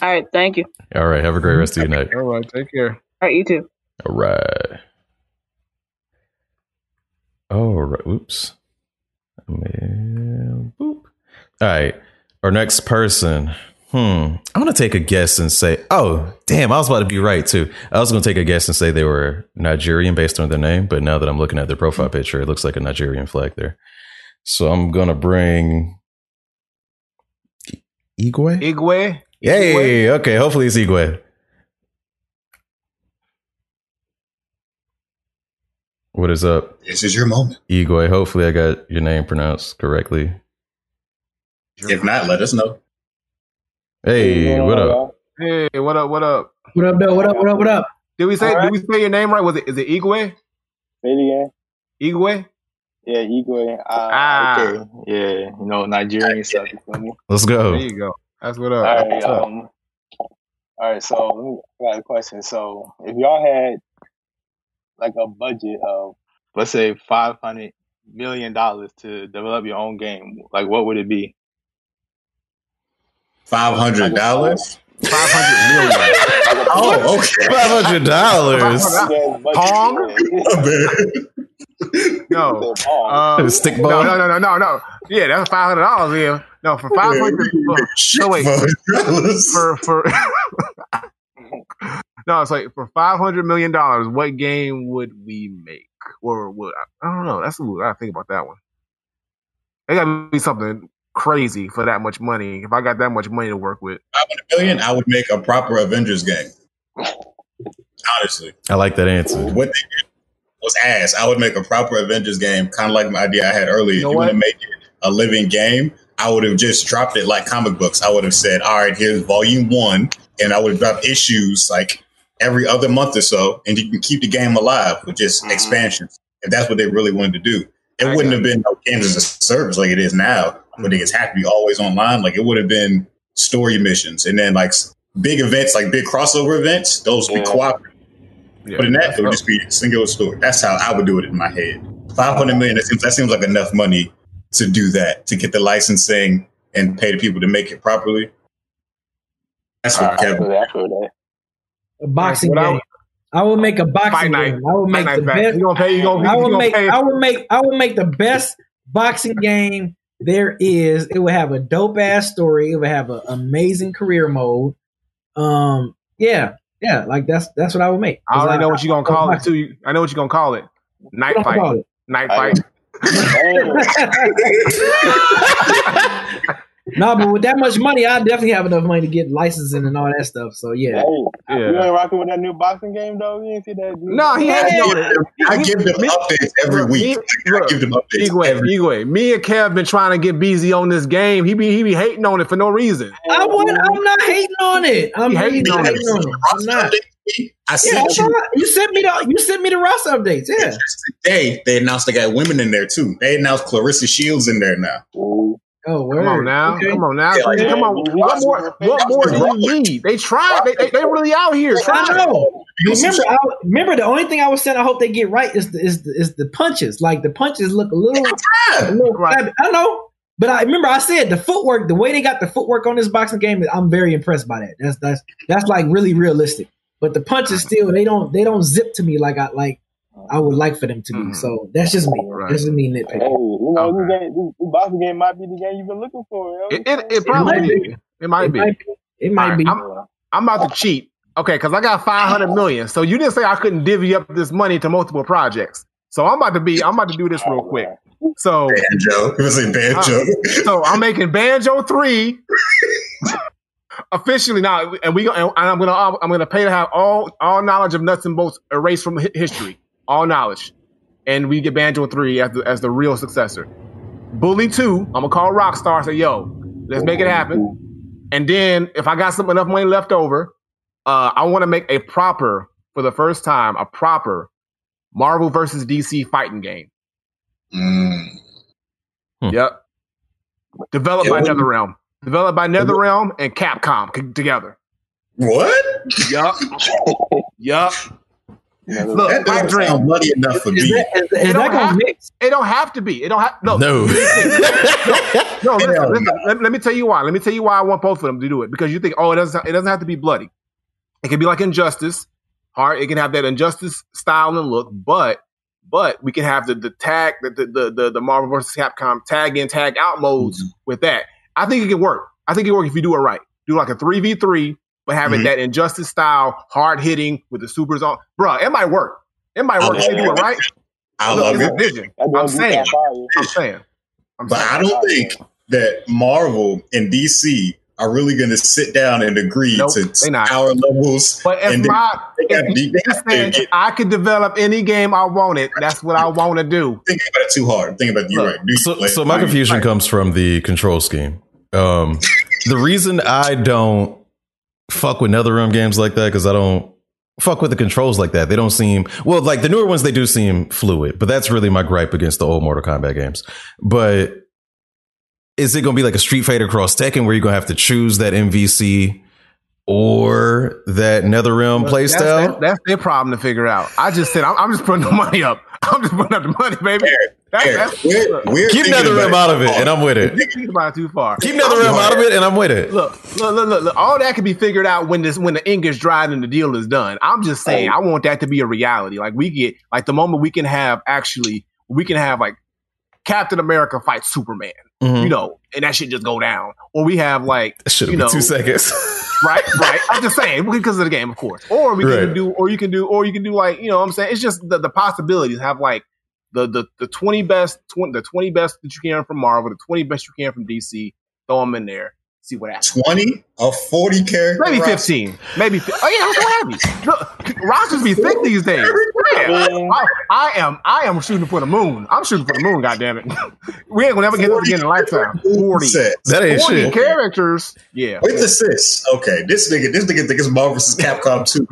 All right, thank you. All right, have a great rest of your night. All right. Take care. All right, you too. All right. All right. Oops. Boop. All right. Our next person. Hmm. I'm gonna take a guess and say, oh, damn, I was about to be right too. I was going to take a guess and say they were Nigerian based on their name, but now that I'm looking at their profile picture, it looks like a Nigerian flag there. So I'm going to bring Igwe. Igwe. Yay. Okay. Hopefully it's Igwe. What is up? This is your moment. Igwe, hopefully I got your name pronounced correctly. If not, let us know. Hey, what up? Hey, what up? What up? What up, though? What up? What up? What up? Did we say? All right. Did we say your name right? Was it? Is it Igwe? Say it again. Igwe? Yeah, Igwe. Uh, Ah. Okay. Yeah, you know, Nigerian stuff. You feel me? Let's go. There you go. That's what up. right. What's up? Um, all right. So I got a question. So if y'all had like a budget of, let's say, five hundred million dollars to develop your own game, like what would it be? Five hundred dollars. Five hundred million. Oh, okay. Five hundred dollars. Pong? No. Um, Stickball? No, no, no, no, no, no. Yeah, that's five hundred dollars. Yeah, no, for five hundred. No, wait. For for. no, it's like for five hundred million dollars. What game would we make? or what? I don't know. That's what I think about that one. It got to be something crazy for that much money. If I got that much money to work with, Five hundred million, I would make a proper Avengers game. Honestly, I like that answer. what they did was ass. I would make a proper Avengers game, kind of like my idea I had earlier. You know if you want to make it a living game, I would have just dropped it like comic books. I would have said, "All right, here's volume one," and I would have dropped issues like every other month or so, and you can keep the game alive with just Mhm. expansions. If that's what they really wanted to do, it I wouldn't have been no games as a service like it is now, where they just have to be always online. Like it would have been story missions, and then like big events, like big crossover events. Those would be Yeah. cooperative. yeah, But in that, it would just be a singular story. That's how I would do it in my head. Five hundred million. That seems that seems like enough money to do that to get the licensing and pay the people to make it properly. That's what Alright. I Kevin. that. I. A boxing What I game. would- I will make a boxing game. I will make the best. You gonna pay? You gonna? I you will make. I will make. I will make the best boxing game there is. It would have a dope ass story. It would have an amazing career mode. Um. Yeah. Yeah. Like that's that's what I would make. I already know what you're gonna call it too. I know what you're gonna call it. Night What fight. call it? Night I- fight. no, but with that much money, I definitely have enough money to get licensing and all that stuff. So yeah. Hey, Yeah. you ain't rocking with that new boxing game though. You ain't see that? No, he had Yeah. no. I give them updates every week. me- I give them updates Igwe, every Igwe, me and Kev been trying to get BZ on this game. He be he be hating on it for no reason. I would, I'm not hating on it. I'm You hating not on it. hating on it. I'm not. I Yeah, sent that's you all right. you sent me the you sent me the roster updates. Yeah. today. They announced they got women in there too. They announced Claressa Shields in there now. Ooh. Oh, word. Come on now, Okay. come on now, Yeah, like, come on. yeah, What more? What more do you need? They tried. They they, they really out here. I Trying. know. Remember, I, remember the only thing I was saying I hope they get right is the, is the, is the punches. Like the punches look a little, a little Right. flabby. I know, but I remember I said the footwork, the way they got the footwork on this boxing game, I'm very impressed by that. That's that's that's like really realistic. But the punches still they don't they don't zip to me like I like I would like for them to be. Mhm. So that's just me. Right. That's just me Hey, you know, Okay. this, game, this, this boxing game might be the game you've been looking for. Yo. It, it, it might be. be. It might It be. might be. It might All right, be. I'm- I'm about to cheat. Okay, because I got 500 million. So you didn't say I couldn't divvy up this money to multiple projects. So I'm about to be. I'm about to do this real quick. So Banjo. It was a banjo. so I'm making Banjo three officially now, and we and I'm gonna I'm gonna pay to have all all knowledge of nuts and bolts erased from history, all knowledge, and we get Banjo three as the as the real successor. Bully two, I'm gonna call Rockstar. And say yo, let's make it happen. And then if I got some enough money left over, uh, I want to make a proper for the first time a proper Marvel versus DC fighting game. Mm. Yep. Developed It by wouldn't- NetherRealm. Developed by NetherRealm and Capcom c- together. What? Yup. yup. Another- Look, That pipe doesn't dream. sound bloody enough for Is me. that, is, is It don't have- mix? It don't have to be. It don't have no. No. No, listen, listen, let, let me tell you why. Let me tell you why I want both of them to do it. Because you think, oh, it doesn't it doesn't have to be bloody. It can be like Injustice. Hard. It can have that Injustice style and look, but but we can have the the tag the the the, the Marvel versus Capcom tag in tag out modes mm-hmm. with that. I think it can work. I think it can work if you do it right. Do like a three v three, but having it Mhm. that Injustice style, hard hitting with the supers on. Bro, it might work. It might work if you do it right. I Look, love it's it. vision. That I'm saying. I'm saying. I'm But saying. I don't think that Marvel and DC are really going to sit down and agree Nope, to they not. power levels. But if and my they got if they you have saying get- I could develop any game I wanted, that's what I want to do. thinking about it too hard. Thinking about it, you're Look, right. So, like- so my confusion comes from the control scheme. Um, the reason I don't fuck with NetherRealm games like that because I don't fuck with the controls like that. They don't seem well. Like the newer ones, they do seem fluid, but that's really my gripe against the old Mortal Kombat games. But is it going to be like a Street Fighter Cross Tekken where you're going to have to choose that MVC or that NetherRealm That's, playstyle? that- that's their problem to figure out. I just said I'm, I'm just putting the money up. I'm just putting up the money, baby. That, Eric, that's, we're, we're Keep thinking NetherRealm out of it, and I'm with it. think about it too far. Keep NetherRealm out of it, and I'm with it. Look, look, look, look, look. All that can be figured out when this when the ink is dried and the deal is done. I'm just saying, I want that to be a reality. Like we get like the moment we can have actually we can have like Captain America fight Superman, Mhm. you know, and that shit just go down. Or we have like should you know, two seconds. right, right. I'm just saying because of the game, of course. Or we Right. can do, or you can do, or you can do like you know. what I'm saying it's just the, the possibilities. Have like the the the 20 best, 20, the 20 best that you can from Marvel, the 20 best you can from DC. Throw them in there. See what happens. 20 or 40 character Maybe roster? 15. Maybe. fi- Oh yeah, I'm so happy. Look, rosters be thick these days. Yeah. Yeah. I, I am. I am shooting for the moon. I'm shooting for the moon. God damn it. We ain't gonna ever get this again in a lifetime. Forty. Sets. That ain't 40 shit. characters. Yeah. With assists. Okay, this nigga, this nigga think it's Marvel vs. Capcom 2.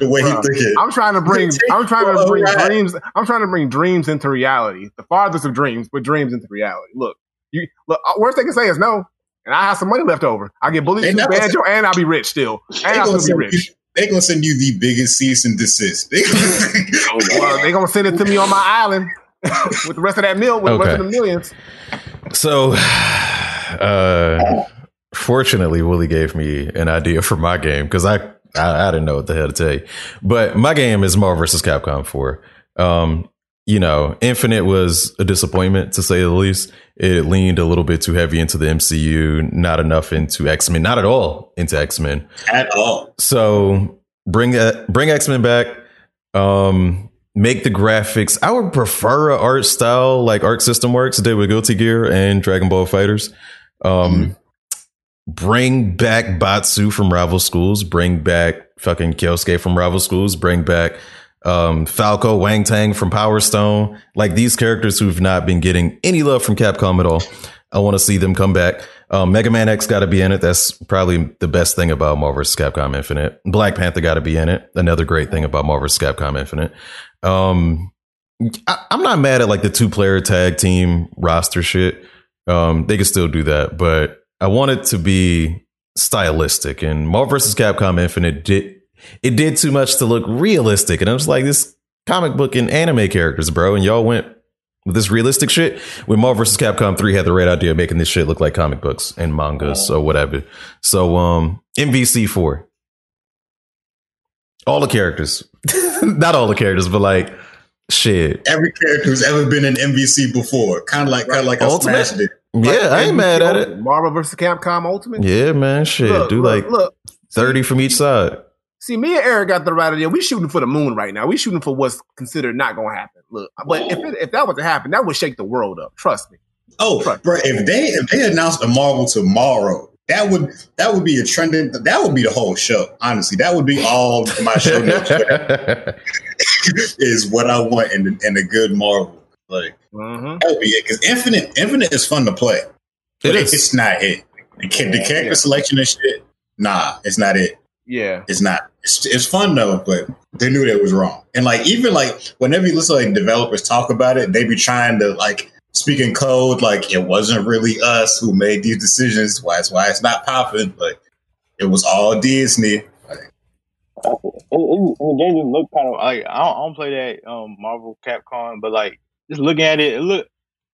The way he Bruh, thinking. I'm trying to bring. I'm trying to bring Alright. dreams. I'm trying to bring dreams into reality. The farthest of dreams, but dreams into reality. Look, you look. uh, Worst they can say is no, and I have some money left over. I get bullied They to banjo, and I'll be rich still, They and I'll gonna, still be rich. they gonna send you the biggest cease and desist. They- Well, they gonna send it to me on my island with the rest of that meal, with the rest of the millions. So, uh, fortunately, Willie gave me an idea for my game because I, I I didn't know what the hell to tell you. But my game is Marvel vs. Capcom 4. Um, you know, Infinite was a disappointment to say the least. It leaned a little bit too heavy into the MCU, not enough into X Men, not at all into X Men. At all. So bring that, bring X Men back. Um, make the graphics. I would prefer a art style like Arc System Works did with Guilty Gear and Dragon Ball FighterZ. Um, bring back Batsu from Rival Schools. Bring back fucking Kyosuke from Rival Schools. Bring back um, Falcon, Wang Tang from Power Stone. Like these characters who've not been getting any love from Capcom at all. I want to see them come back. Um, Mega Man X got to be in it. That's probably the best thing about Marvel vs. Capcom Infinite. Black Panther got to be in it. Another great thing about Marvel vs. Capcom Infinite. Um, I, I'm not mad at like the two player tag team roster shit. Um, they can still do that, but I want it to be stylistic. And Marvel vs. Capcom Infinite did it did too much to look realistic, and I was like, this comic book and anime characters, bro, and y'all went with this realistic shit. When Marvel vs. Capcom 3 had the right idea of making this shit look like comic books and mangas or whatever. So um MVC 4. All the characters. Not all the characters, but like shit. Every character who's ever been in MVC before. Kind of like, kind of like I Ultimate? smashed it. Yeah, I ain't mad at it. Marvel vs. Capcom Ultimate. Yeah, man, shit. Look, Do look, like look. 30 from each side. See, me and Eric got the right idea. We shooting for the moon right now. We shooting for what's considered not going to happen. Look, but if it, if that was to happen, that would shake the world up. Trust me. Oh, bro, if they if they announced a Marvel tomorrow, that would that would be a trending. That would be the whole show. Honestly, that would be all my show notes. for that is what I want in in a good Marvel. Like Mm-hmm. that would be it. Because Infinite Infinite is fun to play. But It is. it's not it. The, the character selection and shit. Nah, it's not it. Yeah. It's not. It's, it's fun though, but they knew that was wrong. And like even like whenever you listen to like developers talk about it, they be trying to like speak in code like it wasn't really us who made these decisions. Why it's why it's not popping, but it was all Disney. It, it, the game just look kind of like I don't, I don't play that um Marvel Capcom, but like just looking at it, it look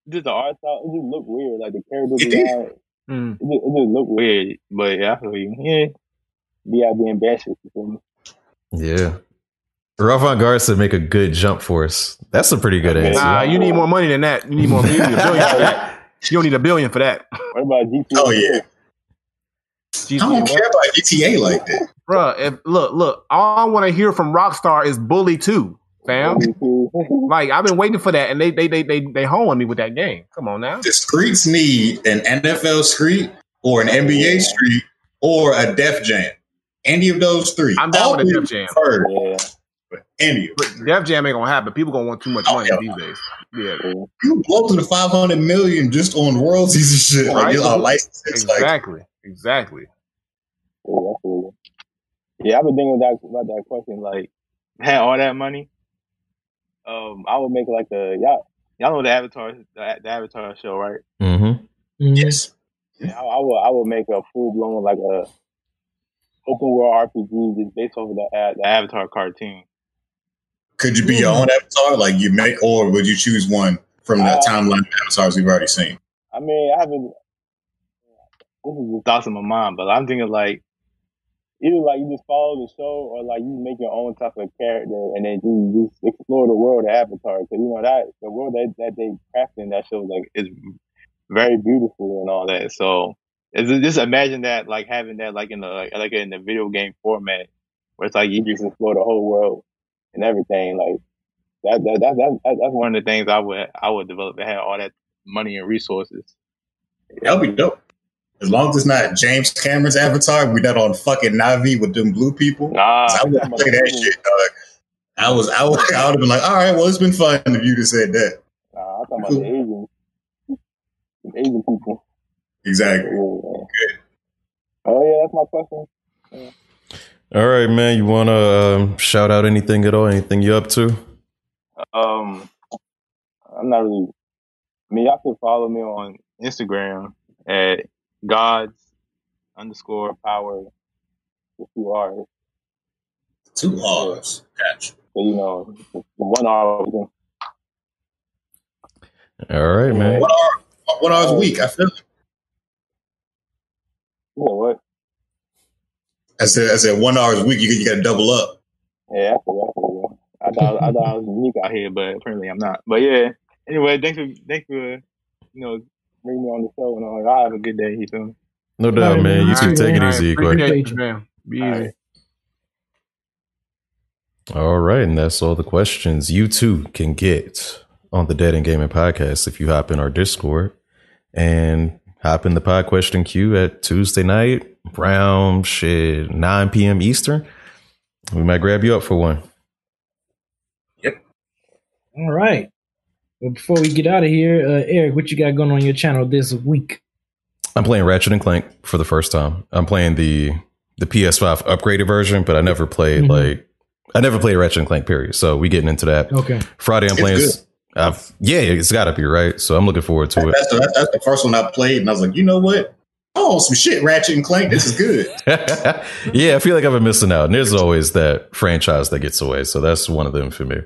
just the art style, it just look weird. Like the character It did. design, it Mm. just, it just look weird. But yeah, I feel you. Yeah, be out being bashful. You feel me? Yeah. Ravon Garza make a good jump for us. That's a pretty good Okay. answer. Nah, you need more money than that. You need more. You need a billion for that. You don't need a billion for that, What about GTA? Oh yeah, GTA, I don't care about GTA like that. Bruh, If look, look, all I want to hear from Rockstar is Bully Two, fam. Like I've been waiting for that, and they they they they they hoeing me with that game. Come on now. The streets need an NFL street or an NBA street or a Def Jam. Any of those three. I'm down All with a Def Jam. preferred, yeah, Any of. But Def Jam ain't gonna happen. People gonna want too much Oh, money hell these days. Yeah, You blow to the 500 million just on royalties and shit. Like, Right. it's all licenses. Like, exactly, exactly. yeah, yeah, I've been thinking about that, about that question. Like, had all that money, um, I would make like a y'all. Y'all know the Avatar, the, the Avatar show, right? Mm-hmm. yes. Yeah, I, I would I would make a full blown like a open world RPG is based off of the, a- the Avatar cartoon. Could you be your own avatar? Like, you make, or would you choose one from the Uh, timeline of avatars we've already seen? I mean, I haven't. This is just thoughts in my mind, but I'm thinking like either like you just follow the show or like you make your own type of character and then you just explore the world of Avatar because you know that the world that that they crafted in that show like is very beautiful and all that. So just imagine that like having that like in the like, like in the video game format where it's like you just explore the whole world and everything. Like that that, that, that, that that's one of the things I would I would develop to have all that money and resources. That'll be dope. As long as it's not James Cameron's Avatar, we not on fucking Na'vi with them blue people. Nah, I would play that shit, dog. I was, I would, I would have been like, all right, well, it's been fun if you just said that. Nah, I'm talking about the Asians. The Asian people. Exactly. Yeah. Oh yeah, that's my question. All right, man. You want to um, shout out anything at all? Anything you up to? Um, I'm not really. I mean, y'all can follow me on Instagram at God's underscore power with two R's. Two R's. Gotcha. So you know, one R. was All right, man. One hour, one hour's a week. I feel it. You know what? I said, I said, one hour's a week. You, you got to double up. Yeah, I forgot. I thought I thought I was unique out here, but apparently I'm not. But yeah. Anyway, thanks for thanks for you know bringing me on the show and all. Y'all have a good day. You feel me? No doubt, man. You All two right, take it easy, right, Igwe. appreciate you, man. Be all easy. All right, and that's all the questions you too can get on the Dead and Gaming podcast if you hop in our Discord and hop in the pod question queue at Tuesday night around shit 9 p.m. Eastern. We might grab you up for one. Yep. All right. But before we get out of here, uh, Eric, what you got going on your channel this week? I'm playing Ratchet and Clank for the first time. I'm playing the the PS5 upgraded version, but I never played Mhm. like I never played Ratchet and Clank. Period. So we getting into that Okay. Friday. I'm It's playing. I've, yeah, it's got to be right. So I'm looking forward to it. The, that's the first one I played, and I was like, you know what? Oh, some shit, Ratchet and Clank. This is good. yeah, I feel like I've been missing out. And there's always that franchise that gets away. So that's one of them for me.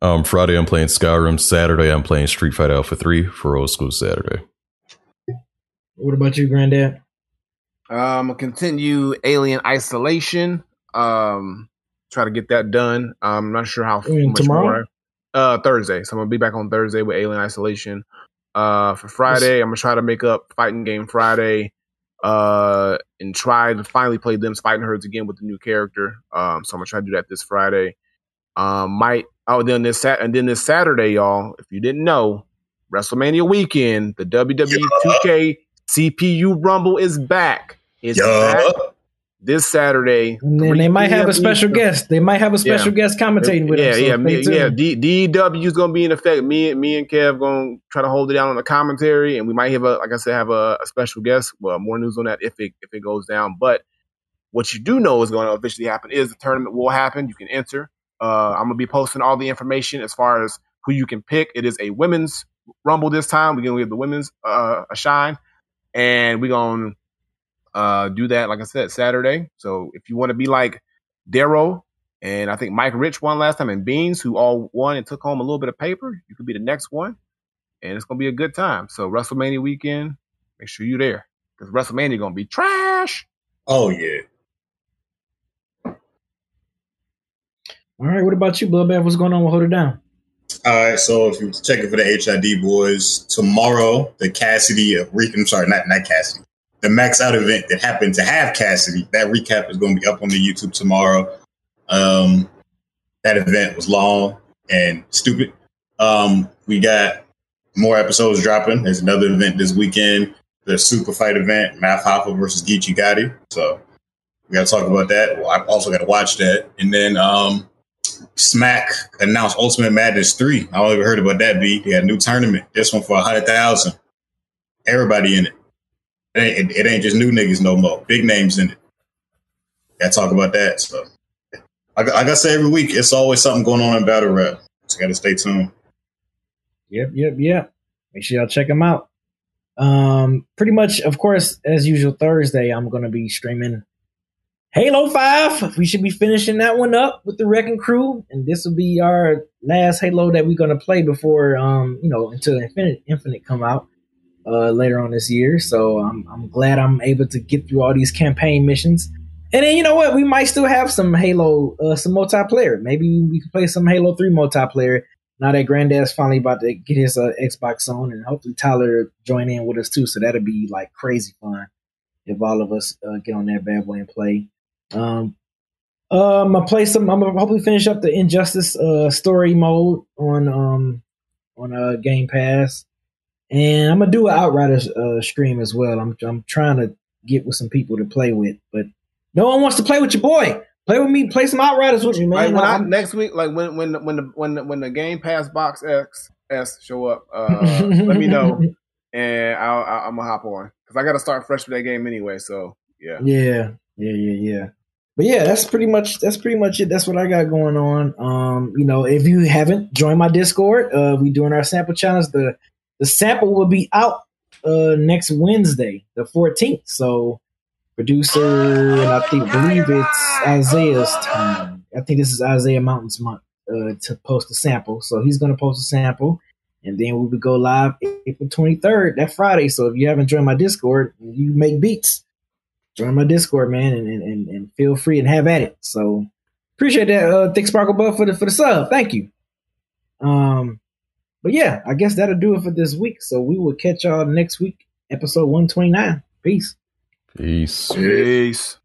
Um, Friday, I'm playing Skyrim. Saturday, I'm playing Street Fighter Alpha 3 for Old School Saturday. What about you, Granddad? Um, I'll continue Alien Isolation. Um, try to get that done. I'm not sure how much tomorrow? more. Uh, Thursday. So I'm gonna be back on Thursday with Alien Isolation. Uh, for Friday, I'm gonna try to make up Fighting Game Friday. Uh, and try to finally play them Fighting Herds again with the new character. Um, so I'm gonna try to do that this Friday. Um, might oh then this sat and then this Saturday, y'all. If you didn't know, WrestleMania weekend, the WWE 2K CPU Rumble is back. It's Yeah. back this Saturday. And they might have a special Eastern. guest. They might have a special guest commentating with yeah, us. so yeah, stay me, yeah. D, DW is gonna be in effect. Me, me and Kev gonna try to hold it down on the commentary, and we might have a, like I said, have a, a special guest. Well, more news on that if it if it goes down. But what you do know is going to officially happen is the tournament will happen. You can enter. Uh, I'm gonna be posting all the information as far as who you can pick. It is a women's rumble this time. We're gonna give the women's uh, a shine, and we're gonna uh, do that. Like I said, Saturday. So if you want to be like Darrow and I think Mike Rich won last time, and Beans, who all won and took home a little bit of paper. You could be the next one, and it's gonna be a good time. So WrestleMania weekend, make sure you're there because WrestleMania gonna be trash. Oh yeah. All right. What about you, Bloodbath? What's going on with Hold It Down? All right, so if you're checking for the HID boys, tomorrow the Cassidy, uh, re- I'm sorry, not not Cassidy, the Max Out event that happened to have Cassidy. That recap is going to be up on the YouTube tomorrow. Um, that event was long and stupid. Um, we got more episodes dropping. There's another event this weekend, the Super Fight event, Math Hoffa versus Geechi Gotti. So we got to talk about that. Well, I also got to watch that, and then um, Smack announced Ultimate Madness 3. I only ever heard about that, B. They had a new tournament. This one for 100000 Everybody in it. It ain't, it, ain't just new niggas no more. Big names in it. Got to talk about that. So, like, like I say every week, it's always something going on in Battle Rap. So, got to stay tuned. Yep, yep, yep. Make sure y'all check them out. Um, pretty much, of course, as usual, Thursday, I'm to be streaming Halo 5. We should be finishing that one up with the Wrecking Crew. And this will be our last Halo that we're to play before, um, you know, until Infinite, Infinite come out uh, later on this year. So I'm, I'm glad I'm able to get through all these campaign missions. And then, you know what? We might still have some Halo, uh, some multiplayer. Maybe we can play some Halo 3 multiplayer now that Granddad's finally about to get his uh, Xbox on, and hopefully Tyler join in with us too. So that'll be like crazy fun if all of us uh, get on that bad boy and play. Um, um, I play some. I'm gonna hopefully finish up the Injustice uh, story mode on um on uh, Game Pass, and I'm gonna do an Outriders uh, stream as well. I'm I'm trying to get with some people to play with, but no one wants to play with your boy. Play with me. Play some Outriders with you, man. Like when I, next week, like when when the, when the when the, when the Game Pass Box X S show up, uh, let me know, and I'll, I'll, I'm gonna hop on because I got to start fresh with that game anyway. So yeah, Yeah, yeah, yeah, yeah. But yeah, that's pretty much that's pretty much it. That's what I got going on. Um, you know, if you haven't joined my Discord, uh, we doing our sample challenge. The the sample will be out uh next Wednesday, the 14th. So producer and I think believe it's Isaiah's time. I think this is Isaiah Mountain's month uh to post a sample. So he's gonna post a sample and then we would go live April 23rd, that Friday. So if you haven't joined my Discord, you make beats join my Discord, man, and, and, and, and feel free and have at it. So appreciate that, uh, Thick Sparkle Buff for the for the sub. Thank you. Um, but yeah, I guess that'll do it for this week. So we will catch y'all next week, episode one twenty nine. Peace. Peace. peace.